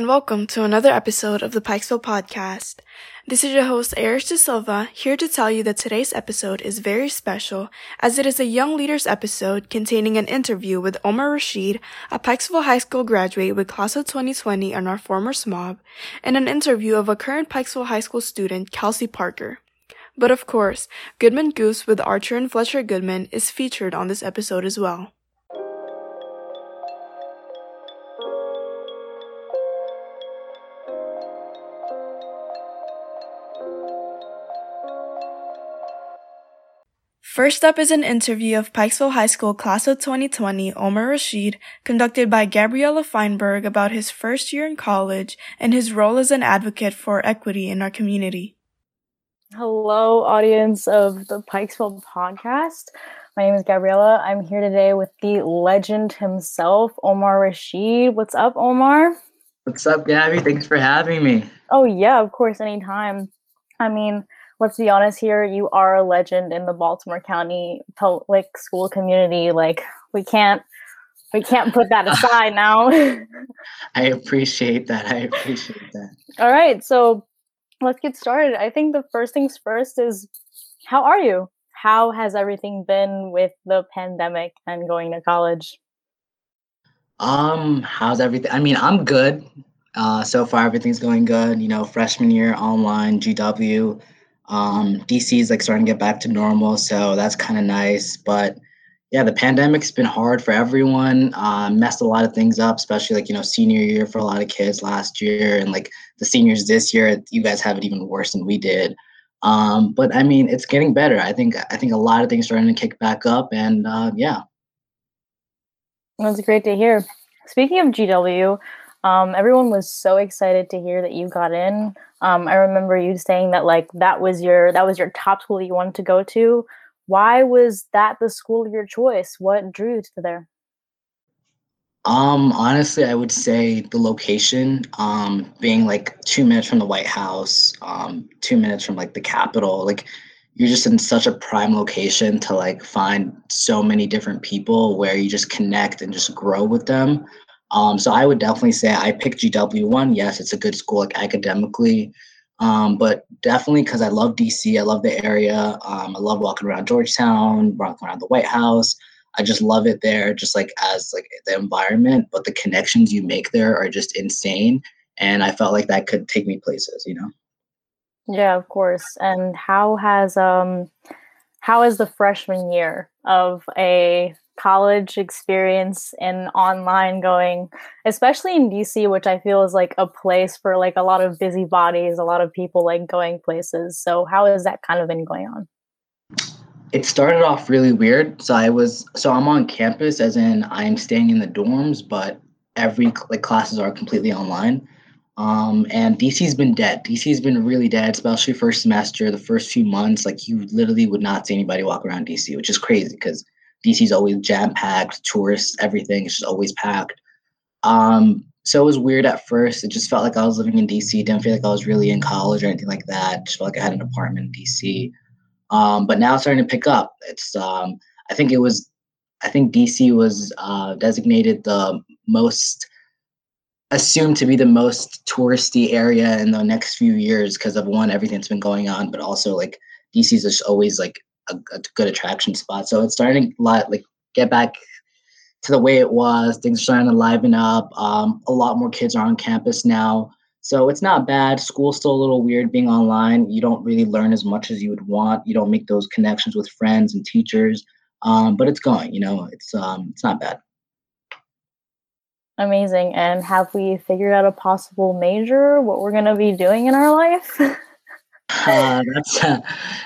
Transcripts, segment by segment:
And welcome to another episode of the Pikesville Pawdcast. This is your host, Airish De Silva, here to tell you that today's episode is very special as it is a Young Leaders episode containing an interview with Omer Reshid, a Pikesville High School graduate with class of 2020 and our former SMOB, and an interview of a current Pikesville High School student, Kelsey Parker. But of course, Goodman Goofs with Archer and Fletcher Goodman is featured on this episode as well. First up is an interview of Pikesville High School class of 2020 Omer Reshid, conducted by Gabriella Feinberg about his first year in college and his role as an advocate for equity in our community. Hello, audience of the Pikesville Pawdcast. My name is Gabriella. I'm here today with the legend himself, Omer Reshid. What's up, Omer? What's up, Gabby? Thanks for having me. Oh, yeah, of course, anytime. I mean, let's be honest here, you are a legend in the Baltimore County public school community. Like we can't we can't put that aside now. I appreciate that. I appreciate that. All right, so let's get started. I think the first things first is how are you? How has everything been with the pandemic and going to college? Um, how's everything? I mean, I'm good. Uh, so far everything's going good. You know, freshman year online, GW, um, DC is like starting to get back to normal, so that's kind of nice. But yeah, the pandemic's been hard for everyone. Uh, messed a lot of things up, especially like you know senior year for a lot of kids last year, and like the seniors this year. You guys have it even worse than we did. Um, but I mean, it's getting better. I think I think a lot of things starting to kick back up, and uh, yeah. That's great to hear. Speaking of GW, um, everyone was so excited to hear that you got in. Um, I remember you saying that like that was your that was your top school you wanted to go to. Why was that the school of your choice? What drew you to there? Um, honestly, I would say the location, um, being like two minutes from the White House, um, two minutes from like the Capitol, like you're just in such a prime location to like find so many different people where you just connect and just grow with them. Um, so I would definitely say I picked GW1. Yes, it's a good school like academically, um, but definitely because I love DC. I love the area. Um, I love walking around Georgetown, walking around the White House. I just love it there, just like as like the environment. But the connections you make there are just insane, and I felt like that could take me places. You know. Yeah, of course. And how has um, how is the freshman year of a college experience and online going, especially in DC, which I feel is like a place for like a lot of busybodies, a lot of people like going places. So how has that kind of been going on? It started off really weird. So I was so I'm on campus as in I'm staying in the dorms, but every like classes are completely online. Um, and DC's been dead. DC's been really dead, especially first semester, the first few months. Like you literally would not see anybody walk around DC, which is crazy because DC's always jam packed, tourists, everything. It's just always packed. Um, so it was weird at first. It just felt like I was living in DC. Didn't feel like I was really in college or anything like that. Just felt like I had an apartment in DC. Um, but now it's starting to pick up. It's um, I think it was I think DC was uh, designated the most assumed to be the most touristy area in the next few years because of one everything that's been going on, but also like DC's just always like a, a good attraction spot. So it's starting to like get back to the way it was. Things are starting to liven up. Um, a lot more kids are on campus now. So it's not bad. School's still a little weird being online. You don't really learn as much as you would want. You don't make those connections with friends and teachers. Um, but it's going, you know, it's um, it's not bad. Amazing. And have we figured out a possible major? What we're gonna be doing in our life? Uh, that's a,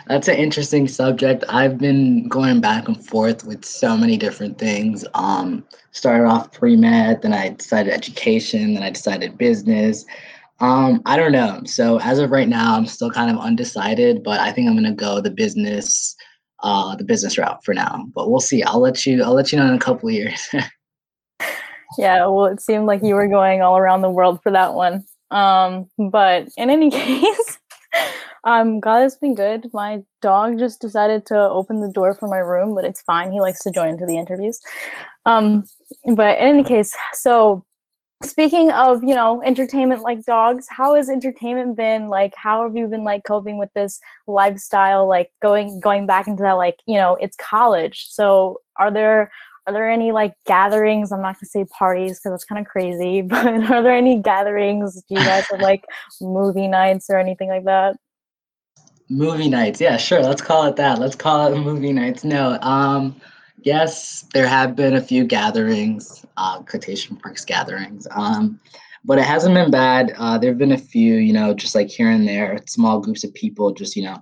that's an interesting subject. I've been going back and forth with so many different things. Um, started off pre med, then I decided education, then I decided business. Um, I don't know. So as of right now, I'm still kind of undecided, but I think I'm gonna go the business, uh, the business route for now. But we'll see. I'll let you. I'll let you know in a couple of years. yeah. Well, it seemed like you were going all around the world for that one. Um, but in any case. Um, God has been good. My dog just decided to open the door for my room, but it's fine. He likes to join into the interviews. Um, but in any case, so speaking of you know entertainment like dogs how has entertainment been like how have you been like coping with this lifestyle like going going back into that like you know it's college so are there are there any like gatherings i'm not gonna say parties because it's kind of crazy but are there any gatherings do you guys have like movie nights or anything like that movie nights yeah sure let's call it that let's call it movie nights no um yes, there have been a few gatherings, uh, quotation marks gatherings, um, but it hasn't been bad. Uh, there have been a few, you know, just like here and there, small groups of people, just, you know,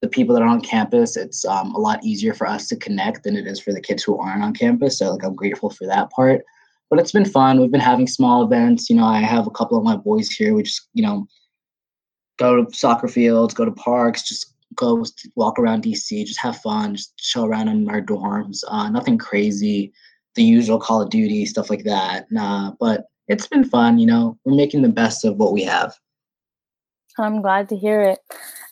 the people that are on campus. It's um, a lot easier for us to connect than it is for the kids who aren't on campus. So, like, I'm grateful for that part. But it's been fun. We've been having small events. You know, I have a couple of my boys here. We just, you know, go to soccer fields, go to parks, just go walk around DC, just have fun, just chill around in our dorms. Uh, nothing crazy, the usual Call of Duty stuff like that. Nah, but it's been fun. You know, we're making the best of what we have. I'm glad to hear it.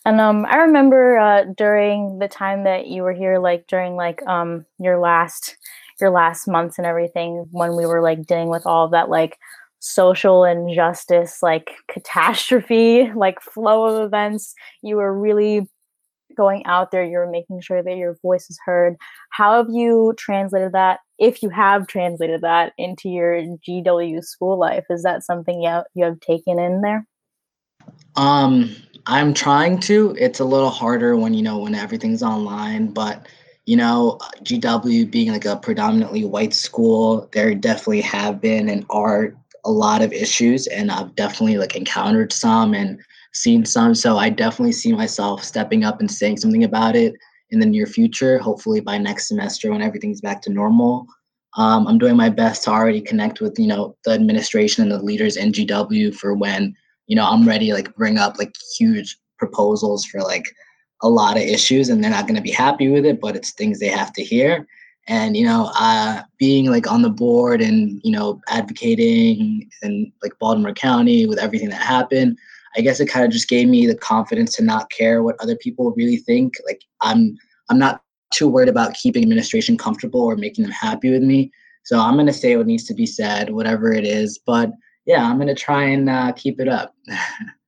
And um, I remember uh, during the time that you were here, like during like um your last your last months and everything, when we were like dealing with all that like social injustice, like catastrophe, like flow of events, you were really going out there, you're making sure that your voice is heard. How have you translated that, if you have translated that, into your GW school life? Is that something you have, you have taken in there? Um, I'm trying to. It's a little harder when you know when everything's online, but you know, GW being like a predominantly white school, there definitely have been and are a lot of issues, and I've definitely like encountered some and seen some. So I definitely see myself stepping up and saying something about it in the near future, hopefully by next semester when everything's back to normal. Um, I'm doing my best to already connect with, you know, the administration and the leaders in GW for when, you know, I'm ready like bring up like huge proposals for like a lot of issues and they're not going to be happy with it, but it's things they have to hear. And, you know, uh, being like on the board and, you know, advocating in like Baltimore County with everything that happened, I guess it kind of just gave me the confidence to not care what other people really think. Like I'm I'm not too worried about keeping administration comfortable or making them happy with me. So I'm gonna say what needs to be said, whatever it is. But yeah, I'm gonna try and uh, keep it up.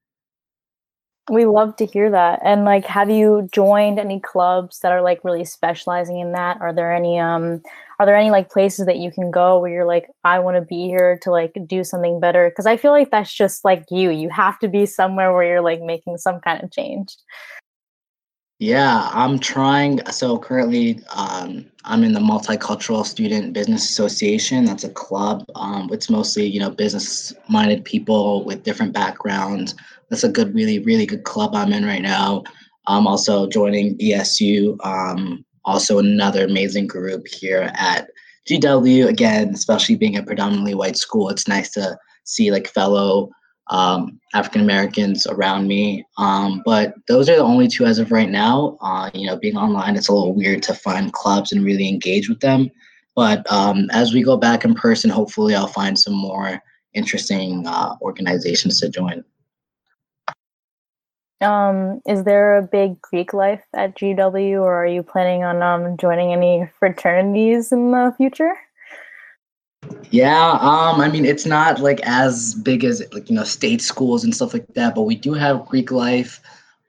we love to hear that. And like, have you joined any clubs that are like really specializing in that? Are there any um are there any like places that you can go where you're like i want to be here to like do something better because i feel like that's just like you you have to be somewhere where you're like making some kind of change yeah i'm trying so currently um, i'm in the multicultural student business association that's a club um, it's mostly you know business minded people with different backgrounds that's a good really really good club i'm in right now i'm also joining bsu um, also another amazing group here at GW. Again, especially being a predominantly white school, it's nice to see like fellow um, African Americans around me. Um, but those are the only two as of right now. Uh, you know, being online, it's a little weird to find clubs and really engage with them. But um, as we go back in person, hopefully, I'll find some more interesting uh, organizations to join. Um, is there a big Greek life at GW, or are you planning on um, joining any fraternities in the future? Yeah, um, I mean it's not like as big as like you know state schools and stuff like that, but we do have Greek life.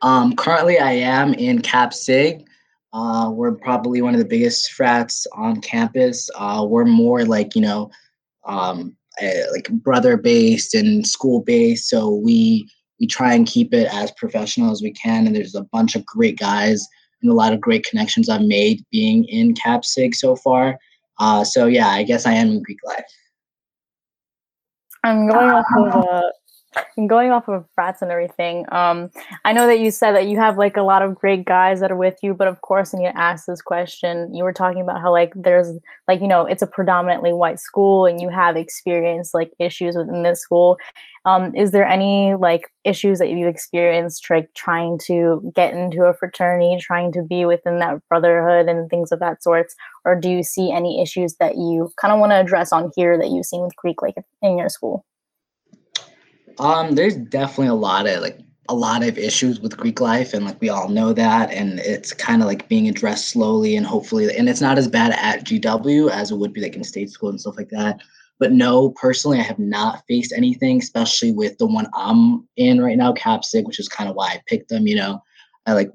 Um, currently, I am in Cap Sig. Uh, we're probably one of the biggest frats on campus. Uh, we're more like you know, um, uh, like brother based and school based. So we we try and keep it as professional as we can. And there's a bunch of great guys and a lot of great connections I've made being in Cap Sig so far. Uh, so yeah, I guess I am in Greek life. I'm going off of uh, going off of frats and everything, um, I know that you said that you have like a lot of great guys that are with you, but of course, I need to ask this question. You were talking about how like there's like you know it's a predominantly white school, and you have experienced like issues within this school. Um, is there any like issues that you've experienced like trying to get into a fraternity, trying to be within that brotherhood and things of that sorts, or do you see any issues that you kind of want to address on here that you've seen with Greek like in your school? Um, there's definitely a lot of like a lot of issues with Greek life, and like we all know that, and it's kind of like being addressed slowly and hopefully, and it's not as bad at GW as it would be like in state school and stuff like that. But no, personally, I have not faced anything, especially with the one I'm in right now, CapSig, which is kind of why I picked them. You know, I like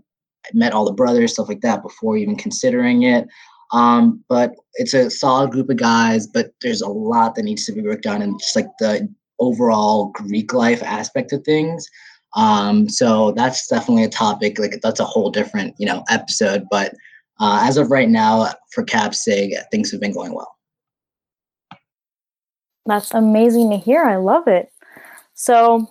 I met all the brothers, stuff like that, before even considering it. Um, but it's a solid group of guys, but there's a lot that needs to be worked on, and just like the overall Greek life aspect of things. Um, so that's definitely a topic. Like that's a whole different, you know, episode. But uh, as of right now, for CapSig, things have been going well. That's amazing to hear. I love it. So,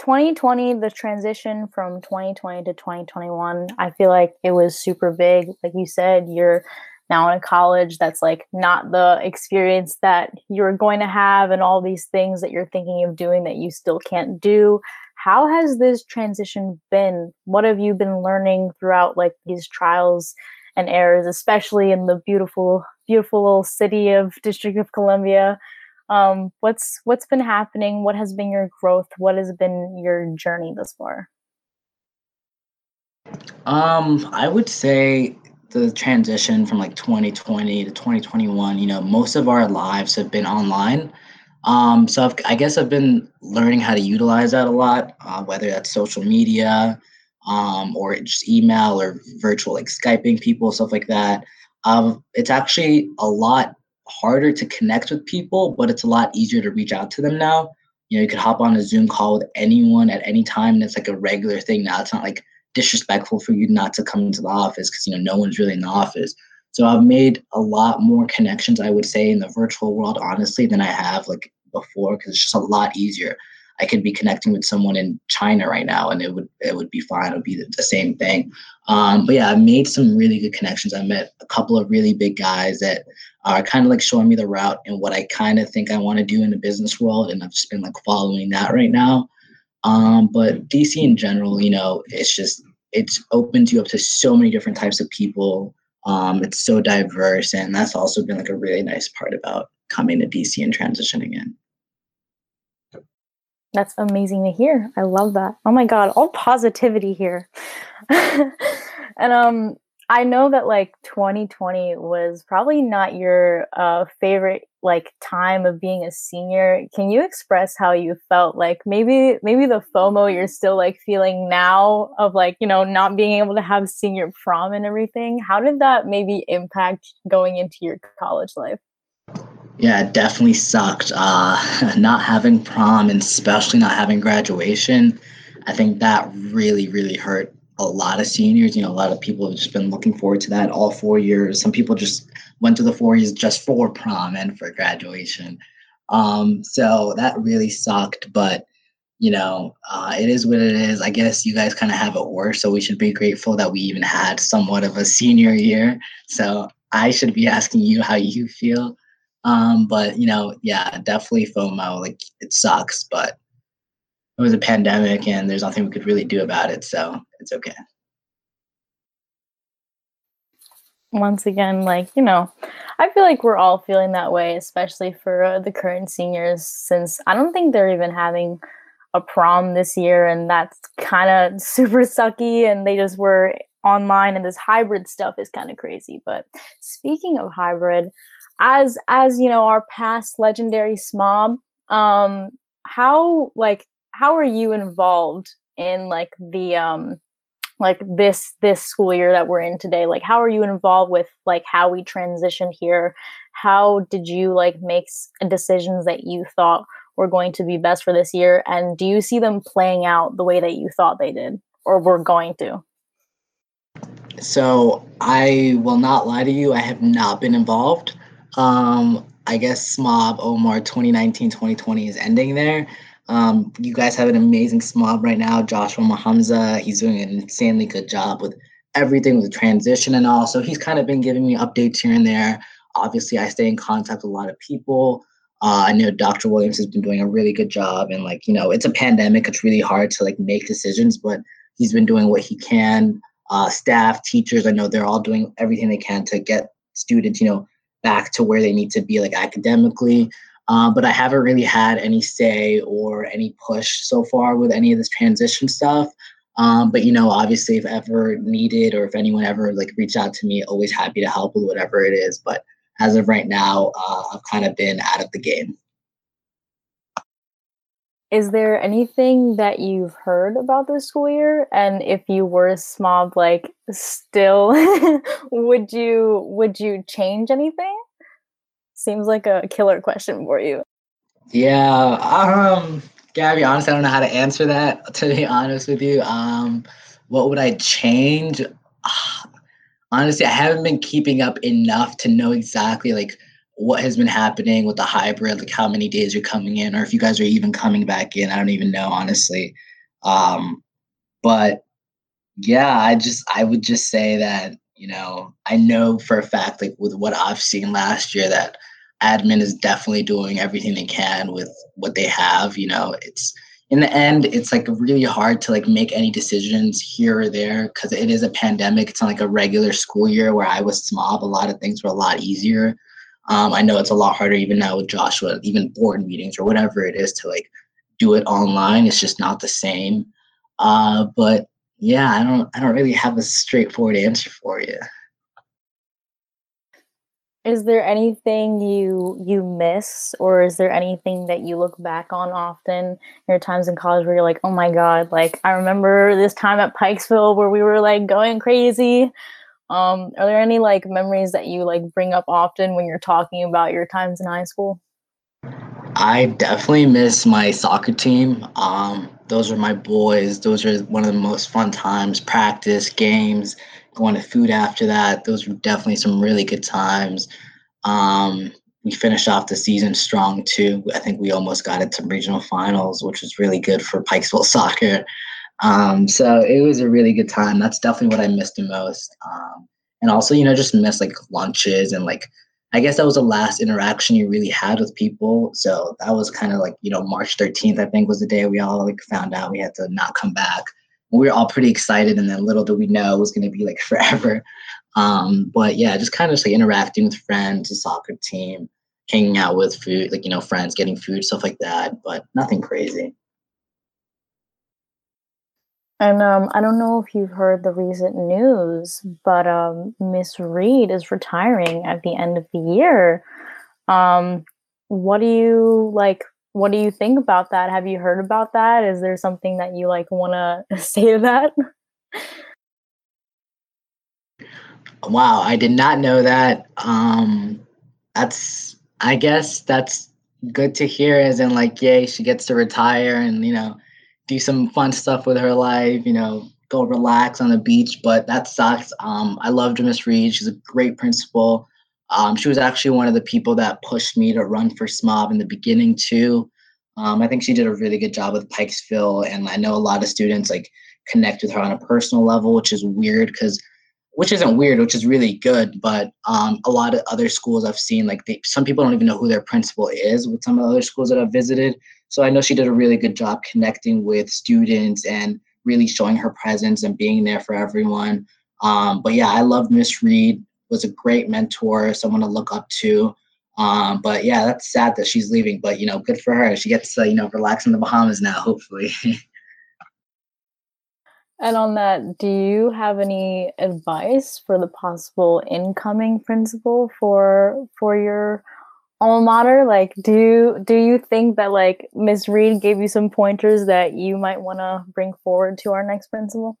2020, the transition from 2020 to 2021, I feel like it was super big. Like you said, you're now in college that's like not the experience that you're going to have, and all these things that you're thinking of doing that you still can't do. How has this transition been? What have you been learning throughout like these trials and errors, especially in the beautiful, beautiful little city of District of Columbia? Um, what's what's been happening? What has been your growth? What has been your journey thus far? Um, I would say the transition from like 2020 to 2021. You know, most of our lives have been online. Um, so I've, i guess I've been learning how to utilize that a lot, uh, whether that's social media, um, or just email or virtual like Skyping people, stuff like that. Um, it's actually a lot harder to connect with people, but it's a lot easier to reach out to them now. You know, you could hop on a Zoom call with anyone at any time, and it's like a regular thing now. It's not like disrespectful for you not to come into the office because you know no one's really in the office. So I've made a lot more connections, I would say, in the virtual world, honestly, than I have like before, because it's just a lot easier. I could be connecting with someone in China right now, and it would it would be fine. It would be the, the same thing. Um, but yeah, I made some really good connections. I met a couple of really big guys that are kind of like showing me the route and what I kind of think I want to do in the business world, and I've just been like following that right now. Um, but DC in general, you know, it's just it's opens you up to so many different types of people. Um, it's so diverse, and that's also been like a really nice part about coming to DC and transitioning in. That's amazing to hear. I love that. Oh my god, all positivity here. and um I know that like 2020 was probably not your uh favorite like time of being a senior. Can you express how you felt like maybe maybe the FOMO you're still like feeling now of like, you know, not being able to have senior prom and everything? How did that maybe impact going into your college life? Yeah, it definitely sucked. Uh, not having prom and especially not having graduation, I think that really, really hurt a lot of seniors. You know, a lot of people have just been looking forward to that all four years. Some people just went to the four years just for prom and for graduation. Um, so that really sucked, but you know, uh, it is what it is. I guess you guys kind of have it worse, so we should be grateful that we even had somewhat of a senior year. So I should be asking you how you feel. Um, but you know, yeah, definitely FOMO. Like it sucks, but it was a pandemic and there's nothing we could really do about it, so it's okay. Once again, like, you know, I feel like we're all feeling that way, especially for uh, the current seniors, since I don't think they're even having a prom this year, and that's kind of super sucky. And they just were online, and this hybrid stuff is kind of crazy. But speaking of hybrid, as as you know our past legendary smob um how like how are you involved in like the um like this this school year that we're in today? Like how are you involved with like how we transitioned here? How did you like make decisions that you thought were going to be best for this year? And do you see them playing out the way that you thought they did or were going to? So i will not lie to you i have not been involved. Um, I guess SMOB Omer 2019 2020 is ending there. Um, you guys have an amazing SMOB right now, Joshua Muhumuza. He's doing an insanely good job with everything with the transition and all. So he's kind of been giving me updates here and there. Obviously, I stay in contact with a lot of people. Uh, I know Dr. Williams has been doing a really good job, and like you know, it's a pandemic. It's really hard to like make decisions, but he's been doing what he can. Uh, staff, teachers, I know they're all doing everything they can to get students, you know, back to where they need to be like academically. Uh, but I haven't really had any say or any push so far with any of this transition stuff. Um, but you know, obviously, if ever needed or if anyone ever like reached out to me, always happy to help with whatever it is. But as of right now, uh, I've kind of been out of the game. Is there anything that you've heard about this school year? And if you were a SMOB, like still, would you would you change anything? Seems like a killer question for you. Yeah, um, Gabby, honestly, I don't know how to answer that. To be honest with you, um, what would I change? honestly, I haven't been keeping up enough to know exactly like what has been happening with the hybrid, like how many days you're coming in, or if you guys are even coming back in. I don't even know, honestly. Um, but yeah, I just I would just say that you know I know for a fact, like with what I've seen last year, that admin is definitely doing everything they can with what they have. You know, it's in the end, it's like really hard to like make any decisions here or there because it is a pandemic. It's not like a regular school year where I was SMOB. A lot of things were a lot easier. Um, I know it's a lot harder even now with Joshua, even board meetings or whatever it is to like do it online. It's just not the same. Uh, but yeah, I don't I don't really have a straightforward answer for you. Is there anything you you miss or is there anything that you look back on often your times in college where you're like, "Oh my god, like I remember this time at Pikesville where we were like going crazy." Um, are there any like memories that you like bring up often when you're talking about your times in high school? I definitely miss my soccer team. Um, those are my boys. Those are one of the most fun times. Practice, games, going to food after that. Those were definitely some really good times. Um, we finished off the season strong too. I think we almost got into regional finals, which was really good for Pikesville soccer. Um, so it was a really good time. That's definitely what I missed the most. Um, and also, you know, just miss like lunches and like, I guess that was the last interaction you really had with people. So that was kind of like, you know, March 13th, I think was the day we all like found out we had to not come back. We were all pretty excited. And then little did we know it was going to be like forever. Um, but yeah, just kind of just like interacting with friends, a soccer team, hanging out with food, like, you know, friends, getting food, stuff like that, but nothing crazy. And um, I don't know if you've heard the recent news, but um, Miss Reed is retiring at the end of the year. Um, what do you like? What do you think about that? Have you heard about that? Is there something that you like want to say to that? Wow, I did not know that. Um, that's, I guess that's good to hear. As in, like, yay, she gets to retire, and you know do some fun stuff with her life, you know, go relax on the beach. But that sucks. Um, I loved Miss Reed. She's a great principal. Um, she was actually one of the people that pushed me to run for SMOB in the beginning too. Um, I think she did a really good job with Pikesville, and I know a lot of students like connect with her on a personal level, which is weird because, which isn't weird, which is really good. But um, a lot of other schools I've seen, like they, some people don't even know who their principal is. With some of the other schools that I've visited, so I know she did a really good job connecting with students and really showing her presence and being there for everyone. Um, but yeah, I love Miss Reed. Was a great mentor, someone to look up to. Um, but yeah, that's sad that she's leaving. But you know, good for her. She gets to you know relax in the Bahamas now, hopefully. and on that, do you have any advice for the possible incoming principal for for your alma mater like do do you think that like miss reed gave you some pointers that you might want to bring forward to our next principal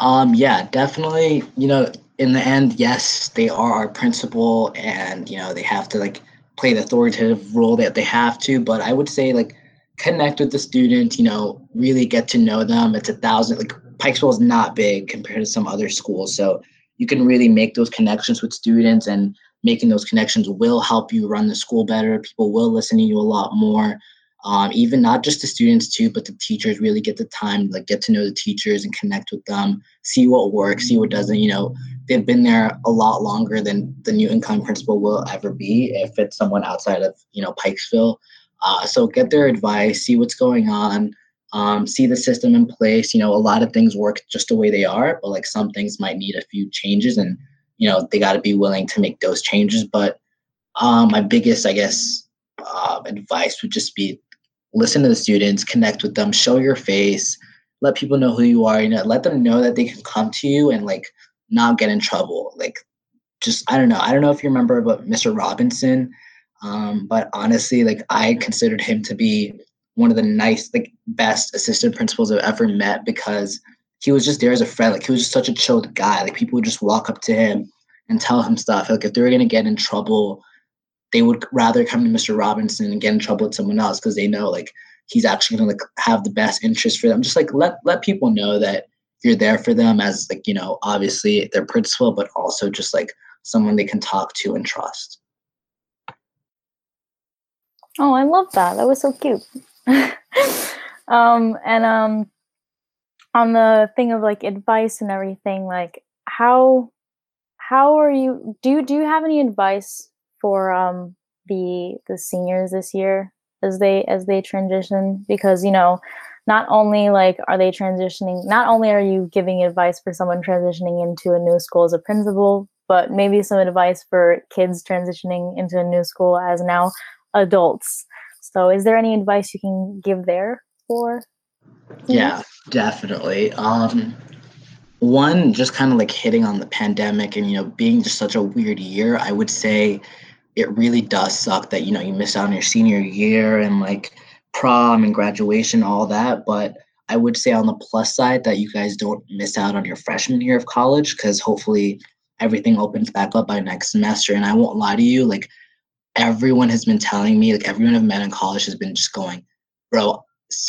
um yeah definitely you know in the end yes they are our principal and you know they have to like play the authoritative role that they have to but i would say like connect with the student you know really get to know them it's a thousand like pikesville is not big compared to some other schools so you can really make those connections with students and making those connections will help you run the school better. People will listen to you a lot more. Um, even not just the students too, but the teachers really get the time, like get to know the teachers and connect with them, see what works, see what doesn't. You know, they've been there a lot longer than the new income principal will ever be if it's someone outside of you know Pikesville. Uh, so get their advice, see what's going on, um, see the system in place. You know, a lot of things work just the way they are, but like some things might need a few changes and you know they got to be willing to make those changes but um, my biggest i guess uh, advice would just be listen to the students connect with them show your face let people know who you are you know let them know that they can come to you and like not get in trouble like just I don't know. I don't know if you remember, but Mr. Robinson. Um, but honestly, like I considered him to be one of the nice, like best assistant principals I've ever met because he was just there as a friend. Like he was just such a chilled guy. Like people would just walk up to him and tell him stuff. Like if they were gonna get in trouble, they would rather come to Mr. Robinson and get in trouble with someone else because they know like he's actually gonna like have the best interest for them. Just like let let people know that you're there for them as like you know obviously their principal, but also just like someone they can talk to and trust. Oh, I love that. That was so cute. um, and um, on the thing of like advice and everything, like how how are you? Do do you have any advice for um the the seniors this year as they as they transition? Because you know, not only like are they transitioning, not only are you giving advice for someone transitioning into a new school as a principal, but maybe some advice for kids transitioning into a new school as now adults. So, is there any advice you can give there for? Yeah, definitely. Um, one, just kind of like hitting on the pandemic and you know being just such a weird year. I would say it really does suck that you know you miss out on your senior year and like prom and graduation, all that. But I would say on the plus side that you guys don't miss out on your freshman year of college because hopefully everything opens back up by next semester. And I won't lie to you, like everyone has been telling me, like everyone I've met in college has been just going, bro,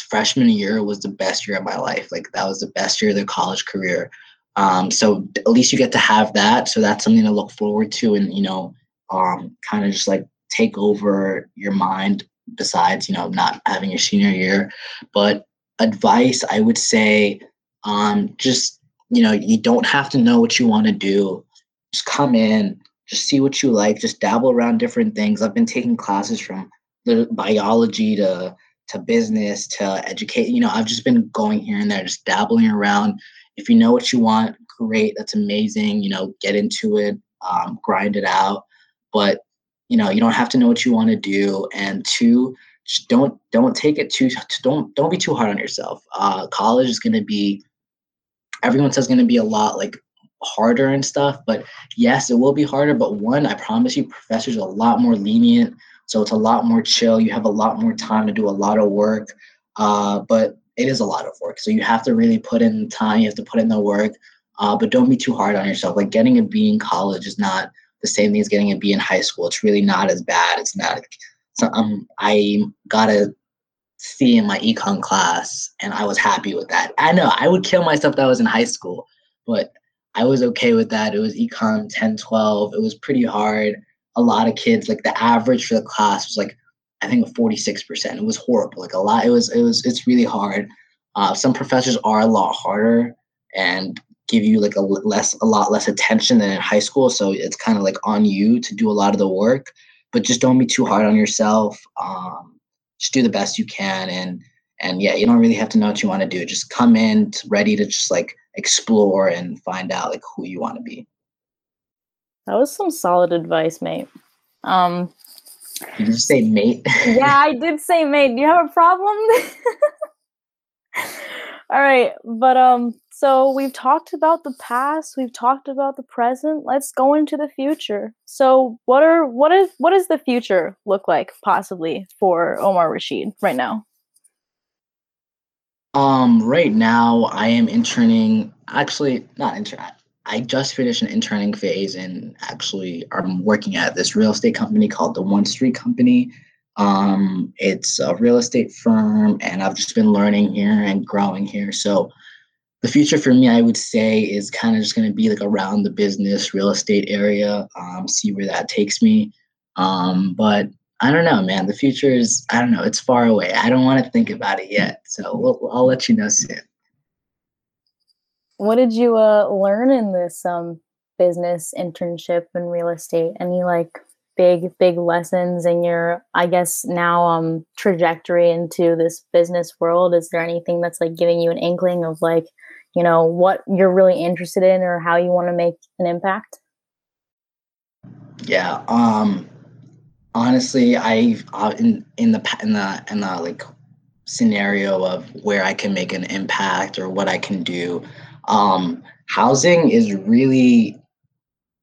freshman year was the best year of my life. Like that was the best year of their college career. Um, so at least you get to have that. So that's something to look forward to and, you know, um, kind of just like take over your mind besides, you know, not having your senior year. But advice, I would say, um, just, you know, you don't have to know what you want to do. Just come in, just see what you like, just dabble around different things. I've been taking classes from the biology to to business to educate. You know, I've just been going here and there, just dabbling around. If you know what you want, great. That's amazing. You know, get into it, um, grind it out. But you know, you don't have to know what you want to do. And two, don't don't take it too don't don't be too hard on yourself. Uh, college is going to be everyone says going to be a lot like harder and stuff. But yes, it will be harder. But one, I promise you, professors are a lot more lenient. So it's a lot more chill. You have a lot more time to do a lot of work. Uh, but it is a lot of work. So you have to really put in time. You have to put in the work. Uh, but don't be too hard on yourself. Like getting a B in college is not the same thing as getting a B in high school. It's really not as bad. It's not. So um, I got a C in my econ class, and I was happy with that. I know I would kill myself that I was in high school, but I was okay with that. It was econ 10, 12. It was pretty hard. A lot of kids, like the average for the class was like, I think 46%. It was horrible. Like a lot, it was, it was, it's really hard. Uh, some professors are a lot harder and give you like a less, a lot less attention than in high school. So it's kind of like on you to do a lot of the work, but just don't be too hard on yourself. Um, just do the best you can. And, and yeah, you don't really have to know what you want to do. Just come in ready to just like explore and find out like who you want to be. That was some solid advice, mate. Um Did you say mate? yeah, I did say mate. Do you have a problem? All right, but um so we've talked about the past, we've talked about the present. Let's go into the future. So what are what is what does the future look like possibly for Omer Reshid right now? Um, right now I am interning. Actually, not intern. I just finished an interning phase, and actually, I'm working at this real estate company called the One Street Company. Um, it's a real estate firm, and I've just been learning here and growing here. So, the future for me, I would say, is kind of just going to be like around the business real estate area. Um, see where that takes me. Um, but I don't know, man. The future is, I don't know, it's far away. I don't want to think about it yet. So we'll, I'll let you know soon. What did you uh, learn in this um, business internship in real estate? Any like big, big lessons in your, I guess, now um, trajectory into this business world? Is there anything that's like giving you an inkling of like, you know, what you're really interested in or how you want to make an impact? Yeah. Um, honestly, I uh, in in the in the in the like scenario of where I can make an impact or what I can do. Um, housing is really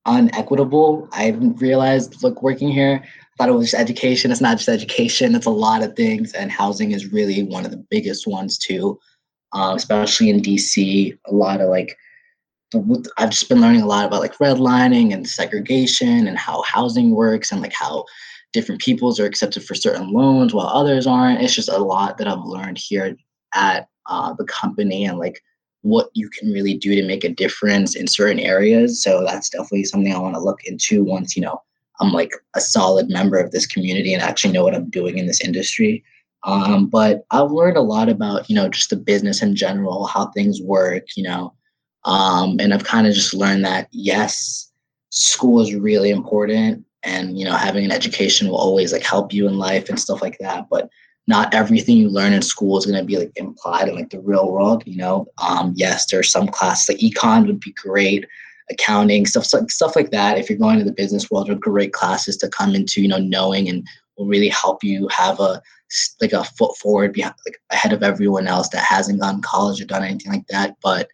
unequitable. I've realized, look, working here, I thought it was just education. It's not just education. It's a lot of things, and housing is really one of the biggest ones too. Um, especially in DC, a lot of like I've just been learning a lot about like redlining and segregation and how housing works and like how different peoples are accepted for certain loans while others aren't. It's just a lot that I've learned here at uh, the company and like what you can really do to make a difference in certain areas. So that's definitely something I want to look into once, you know, I'm like a solid member of this community and actually know what I'm doing in this industry. Um, but I've learned a lot about, you know, just the business in general, how things work, you know, um, and I've kind of just learned that yes, school is really important, and you know, having an education will always like help you in life and stuff like that. But not everything you learn in school is going to be like implied in like the real world. You know, um, yes, there's some classes like econ would be great, accounting stuff like stuff like that. If you're going to the business world, are great classes to come into. You know, knowing and will really help you have a like a foot forward behind, like ahead of everyone else that hasn't gone to college or done anything like that. But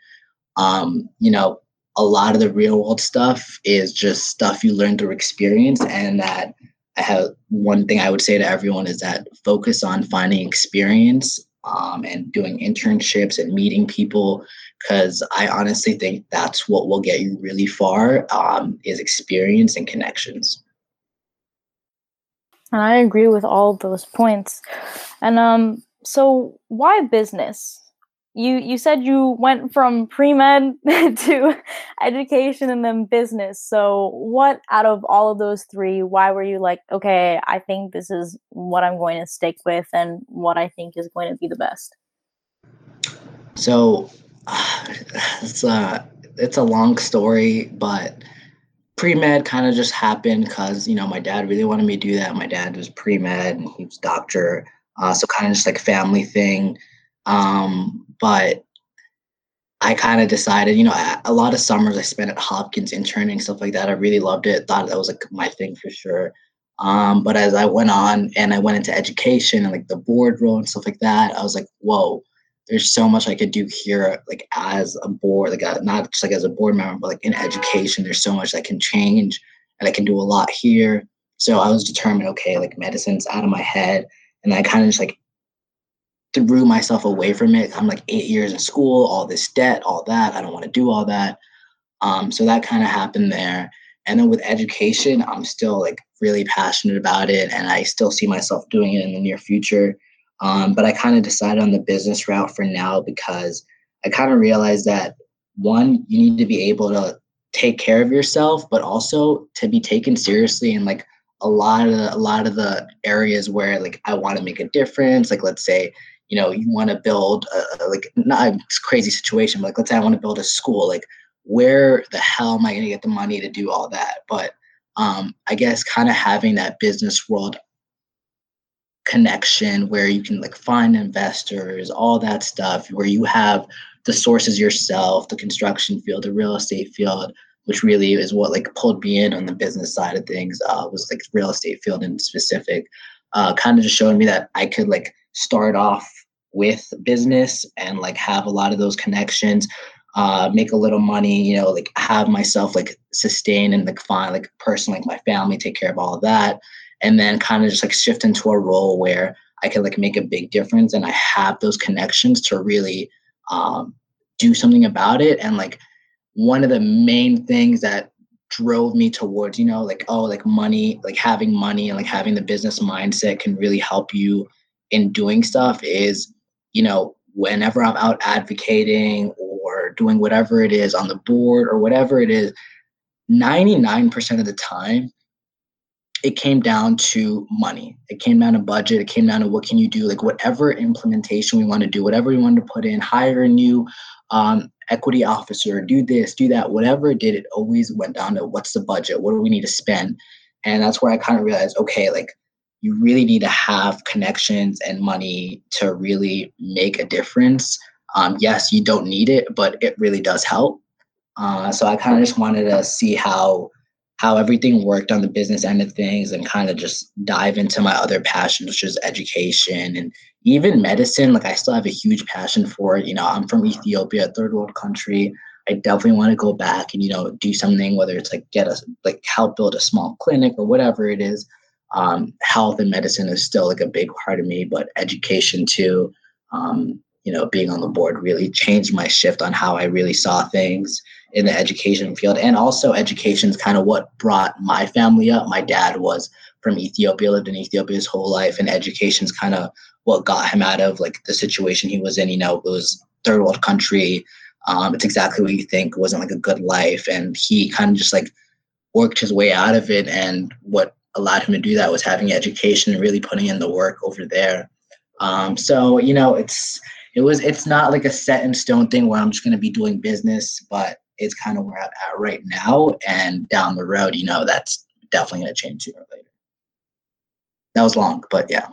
um, you know, a lot of the real world stuff is just stuff you learn through experience and that I have one thing I would say to everyone is that focus on finding experience um, and doing internships and meeting people because I honestly think that's what will get you really far um, is experience and connections. And I agree with all of those points. And um, so why business? you you said you went from pre-med to education and then business so what out of all of those three why were you like okay i think this is what i'm going to stick with and what i think is going to be the best so it's a it's a long story but pre-med kind of just happened because you know my dad really wanted me to do that my dad was pre-med and he was doctor uh, so kind of just like family thing um, but I kind of decided, you know, a lot of summers I spent at Hopkins interning stuff like that. I really loved it. Thought that was like my thing for sure. Um, but as I went on and I went into education and like the board role and stuff like that, I was like, whoa, there's so much I could do here, like as a board, like uh, not just like as a board member, but like in education, there's so much that can change and I can do a lot here. So I was determined, okay, like medicine's out of my head. And I kind of just like threw myself away from it. I'm like eight years in school, all this debt, all that. I don't want to do all that. Um, so that kind of happened there. And then with education, I'm still like really passionate about it and I still see myself doing it in the near future. Um, but I kind of decided on the business route for now because I kind of realized that one, you need to be able to take care of yourself, but also to be taken seriously in like a lot of the, a lot of the areas where like I want to make a difference. Like let's say you know you want to build a, like not a crazy situation but like let's say i want to build a school like where the hell am i going to get the money to do all that but um i guess kind of having that business world connection where you can like find investors all that stuff where you have the sources yourself the construction field the real estate field which really is what like pulled me in on the business side of things uh, was like real estate field in specific uh, kind of just showing me that i could like start off with business and like have a lot of those connections uh make a little money you know like have myself like sustain and like find like personally like my family take care of all of that and then kind of just like shift into a role where i can like make a big difference and i have those connections to really um do something about it. And like one of the main things that drove me towards you know like oh like money like having money and like having the business mindset can really help you in doing stuff is you know, whenever I'm out advocating or doing whatever it is on the board or whatever it is, 99% of the time, it came down to money. It came down to budget. It came down to what can you do, like whatever implementation we want to do, whatever we want to put in, hire a new um, equity officer, do this, do that, whatever it did, it always went down to what's the budget, what do we need to spend, and that's where I kind of realized, okay, like you really need to have connections and money to really make a difference. Um, yes, you don't need it, but it really does help. Uh, so I kind of just wanted to see how how everything worked on the business end of things and kind of just dive into my other passions, which is education and even medicine. Like I still have a huge passion for it. You know, I'm from Ethiopia, a third world country. I definitely want to go back and you know do something, whether it's like get us like help build a small clinic or whatever it is. Um, health and medicine is still like a big part of me, but education too. Um, you know, being on the board really changed my shift on how I really saw things in the education field. And also, education is kind of what brought my family up. My dad was from Ethiopia, lived in Ethiopia his whole life, and education is kind of what got him out of like the situation he was in. You know, it was third world country. Um, it's exactly what you think. Wasn't like a good life, and he kind of just like worked his way out of it. And what allowed him to do that was having education and really putting in the work over there. Um, so you know, it's it was it's not like a set in stone thing where I'm just going to be doing business, but it's kind of where I'm at right now. And down the road, you know, that's definitely going to change sooner or later. That was long, but yeah.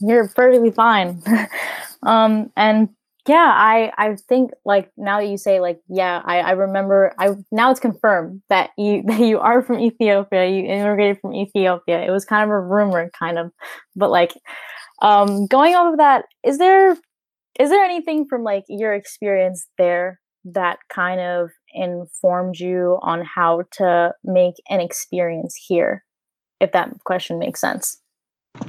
You're perfectly fine. um, and yeah, I I think like now that you say like yeah, I I remember I now it's confirmed that you that you are from Ethiopia. You immigrated from Ethiopia. It was kind of a rumor, kind of, but like um, going off of that, is there is there anything from like your experience there that kind of informed you on how to make an experience here? If that question makes sense.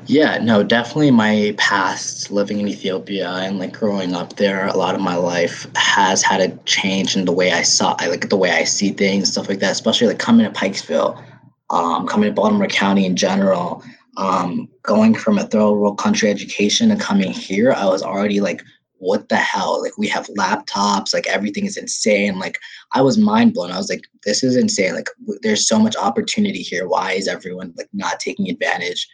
Yeah, no, definitely my past living in Ethiopia and like growing up there, a lot of my life has had a change in the way I saw, I like the way I see things, stuff like that. Especially like coming to Pikesville, um, coming to Baltimore County in general, um, going from a third world country education and coming here, I was already like, what the hell? Like we have laptops, like everything is insane. Like I was mind blown. I was like, this is insane. Like there's so much opportunity here. Why is everyone like not taking advantage?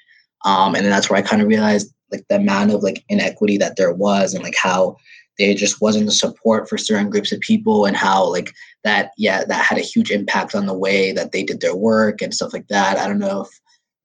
Um, and then that's where I kind of realized like the amount of like inequity that there was and like how there just wasn't the support for certain groups of people and how like that yeah that had a huge impact on the way that they did their work and stuff like that i don't know if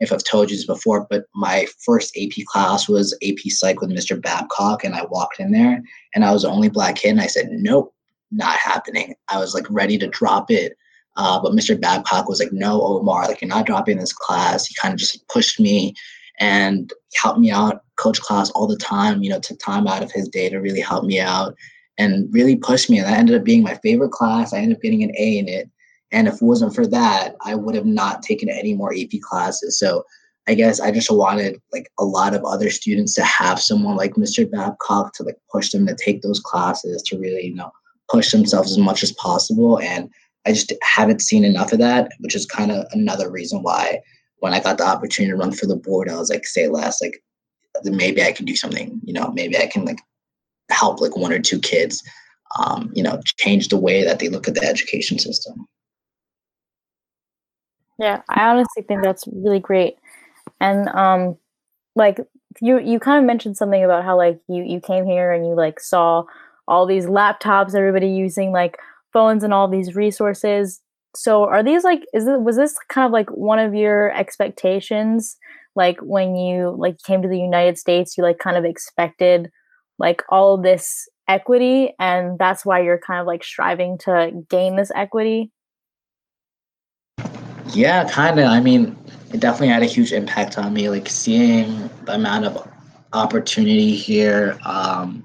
if i've told you this before but my first ap class was ap psych with mr babcock and i walked in there and i was the only black kid and i said nope not happening i was like ready to drop it uh, but mr babcock was like no Omer like you're not dropping this class he kind of just pushed me and helped me out, coach class all the time, you know, took time out of his day to really help me out and really pushed me. And that ended up being my favorite class. I ended up getting an A in it. And if it wasn't for that, I would have not taken any more AP classes. So I guess I just wanted like a lot of other students to have someone like Mr. Babcock to like push them to take those classes to really, you know, push themselves as much as possible. And I just haven't seen enough of that, which is kind of another reason why when I got the opportunity to run for the board, I was like, say less, like maybe I can do something, you know, maybe I can like help like one or two kids, um, you know, change the way that they look at the education system. Yeah, I honestly think that's really great. And um like you you kind of mentioned something about how like you you came here and you like saw all these laptops, everybody using like phones and all these resources. So are these like is it was this kind of like one of your expectations? Like when you like came to the united states you like kind of expected like all this equity and that's why you're kind of like striving to gain this equity yeah kind of i mean it definitely had a huge impact on me like seeing the amount of opportunity here um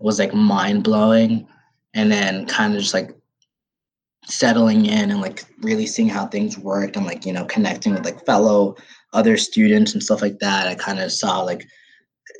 was like mind blowing and then kind of just like settling in and like really seeing how things worked and like you know connecting with like fellow other students and stuff like that i kind of saw like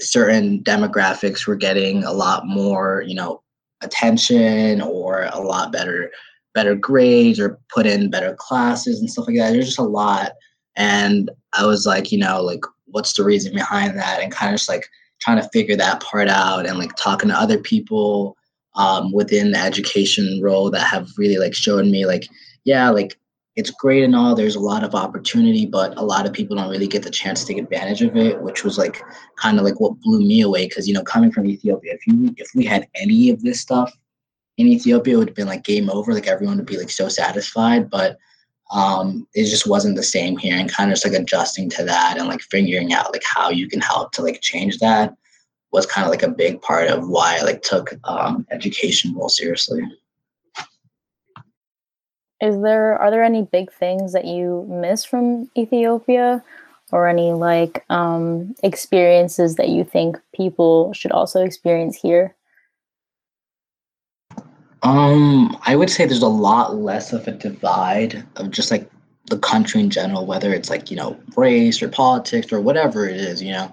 certain demographics were getting a lot more you know attention or a lot better better grades or put in better classes and stuff like that. There's just a lot. And i was like you know like what's the reason behind that? And kind of just like trying to figure that part out and like talking to other people um, within the education role that have really like shown me like yeah like it's great and all there's a lot of opportunity but a lot of people don't really get the chance to take advantage of it which was like kind of like what blew me away. Because you know coming from ethiopia if you if we had any of this stuff in ethiopia it would have been like game over like everyone would be like so satisfied but um it just wasn't the same here and kind of just like adjusting to that and like figuring out like how you can help to like change that was kind of like a big part of why I like took um, education more seriously. Is there are there any big things that you miss from Ethiopia, or any like um, experiences that you think people should also experience here? Um, I would say there's a lot less of a divide of just like the country in general, whether it's like, you know, race or politics or whatever it is, you know.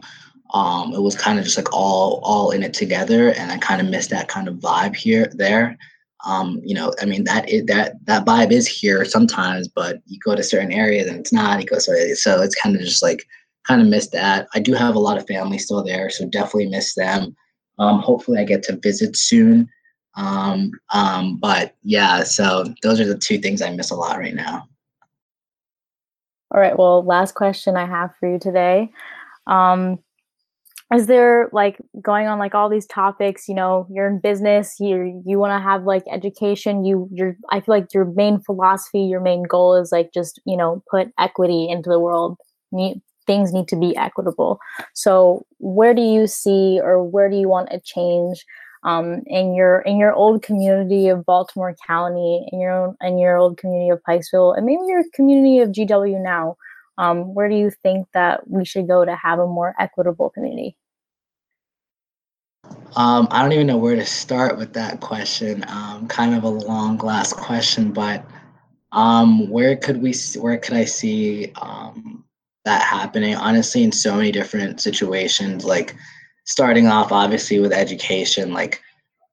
Um, it was kind of just like all all in it together, and I kind of missed that kind of vibe here there. Um, you know, I mean that is, that that vibe is here sometimes, but you go to certain areas and it's not. You go so so it's kind of just like kind of missed that. I do have a lot of family still there, so definitely miss them. Um, hopefully, I get to visit soon. Um, um, but yeah, so those are the two things I miss a lot right now. All right. Well, last question I have for you today. Um, is there like going on like all these topics you know you're in business you you want to have like education you you're i feel like your main philosophy your main goal is like just you know put equity into the world need, things need to be equitable so where do you see or where do you want a change um, in your in your old community of baltimore county in your own in your old community of pikesville and maybe your community of gw now um, where do you think that we should go to have a more equitable community um, I don't even know where to start with that question. Um, kind of a long last question, but um, where could we? Where could I see um, that happening? Honestly, in so many different situations. Like starting off, obviously, with education. Like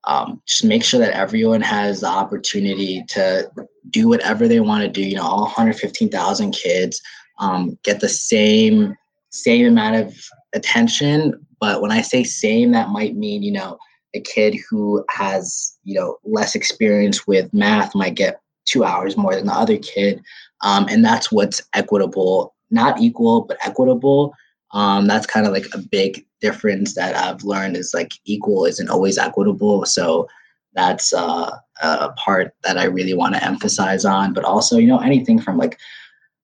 um, just make sure that everyone has the opportunity to do whatever they want to do. You know, all 115,000 kids um, get the same same amount of attention but when I say same, that might mean, you know, a kid who has, you know, less experience with math might get two hours more than the other kid. Um, and that's what's equitable, not equal, but equitable. Um, that's kind of like a big difference that I've learned is like equal isn't always equitable. So that's uh, a part that I really want to emphasize on. But also, you know, anything from like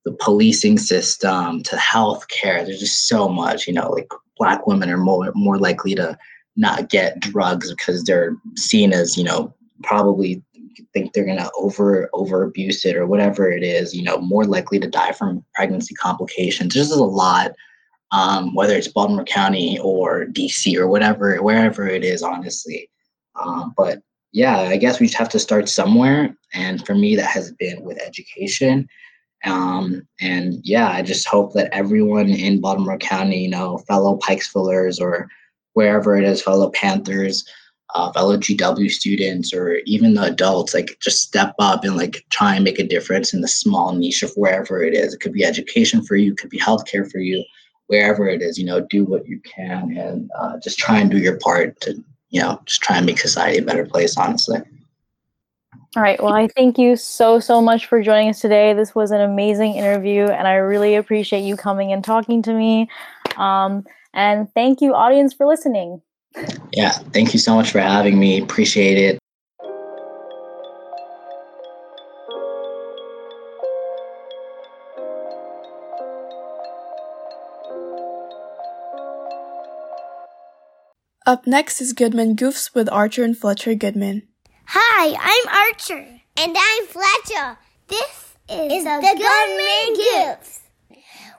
the policing system to healthcare, there's just so much, you know, like black women are more more likely to not get drugs because they're seen as you know probably think they're going to over over abuse it or whatever it is you know more likely to die from pregnancy complications there's just a lot um, whether it's baltimore county or dc or whatever wherever it is honestly. Um, but yeah i guess we just have to start somewhere. And for me that has been with education. Um, and yeah, I just hope that everyone in Baltimore County, you know, fellow Pikesvillers or wherever it is, fellow Panthers, uh, fellow GW students, or even the adults, like just step up and like try and make a difference in the small niche of wherever it is. It could be education for you, it could be healthcare for you, wherever it is. You know, do what you can and uh, just try and do your part to, you know, just try and make society a better place. Honestly. All right. Well, I thank you so, so much for joining us today. This was an amazing interview, and I really appreciate you coming and talking to me. Um, and thank you, audience, for listening. Yeah. Thank you so much for having me. Appreciate it. Up next is Goodman Goofs with Archer and Fletcher Goodman. Hi, I'm Archer. And I'm Fletcher. This is, is the, the Goodman Goofs.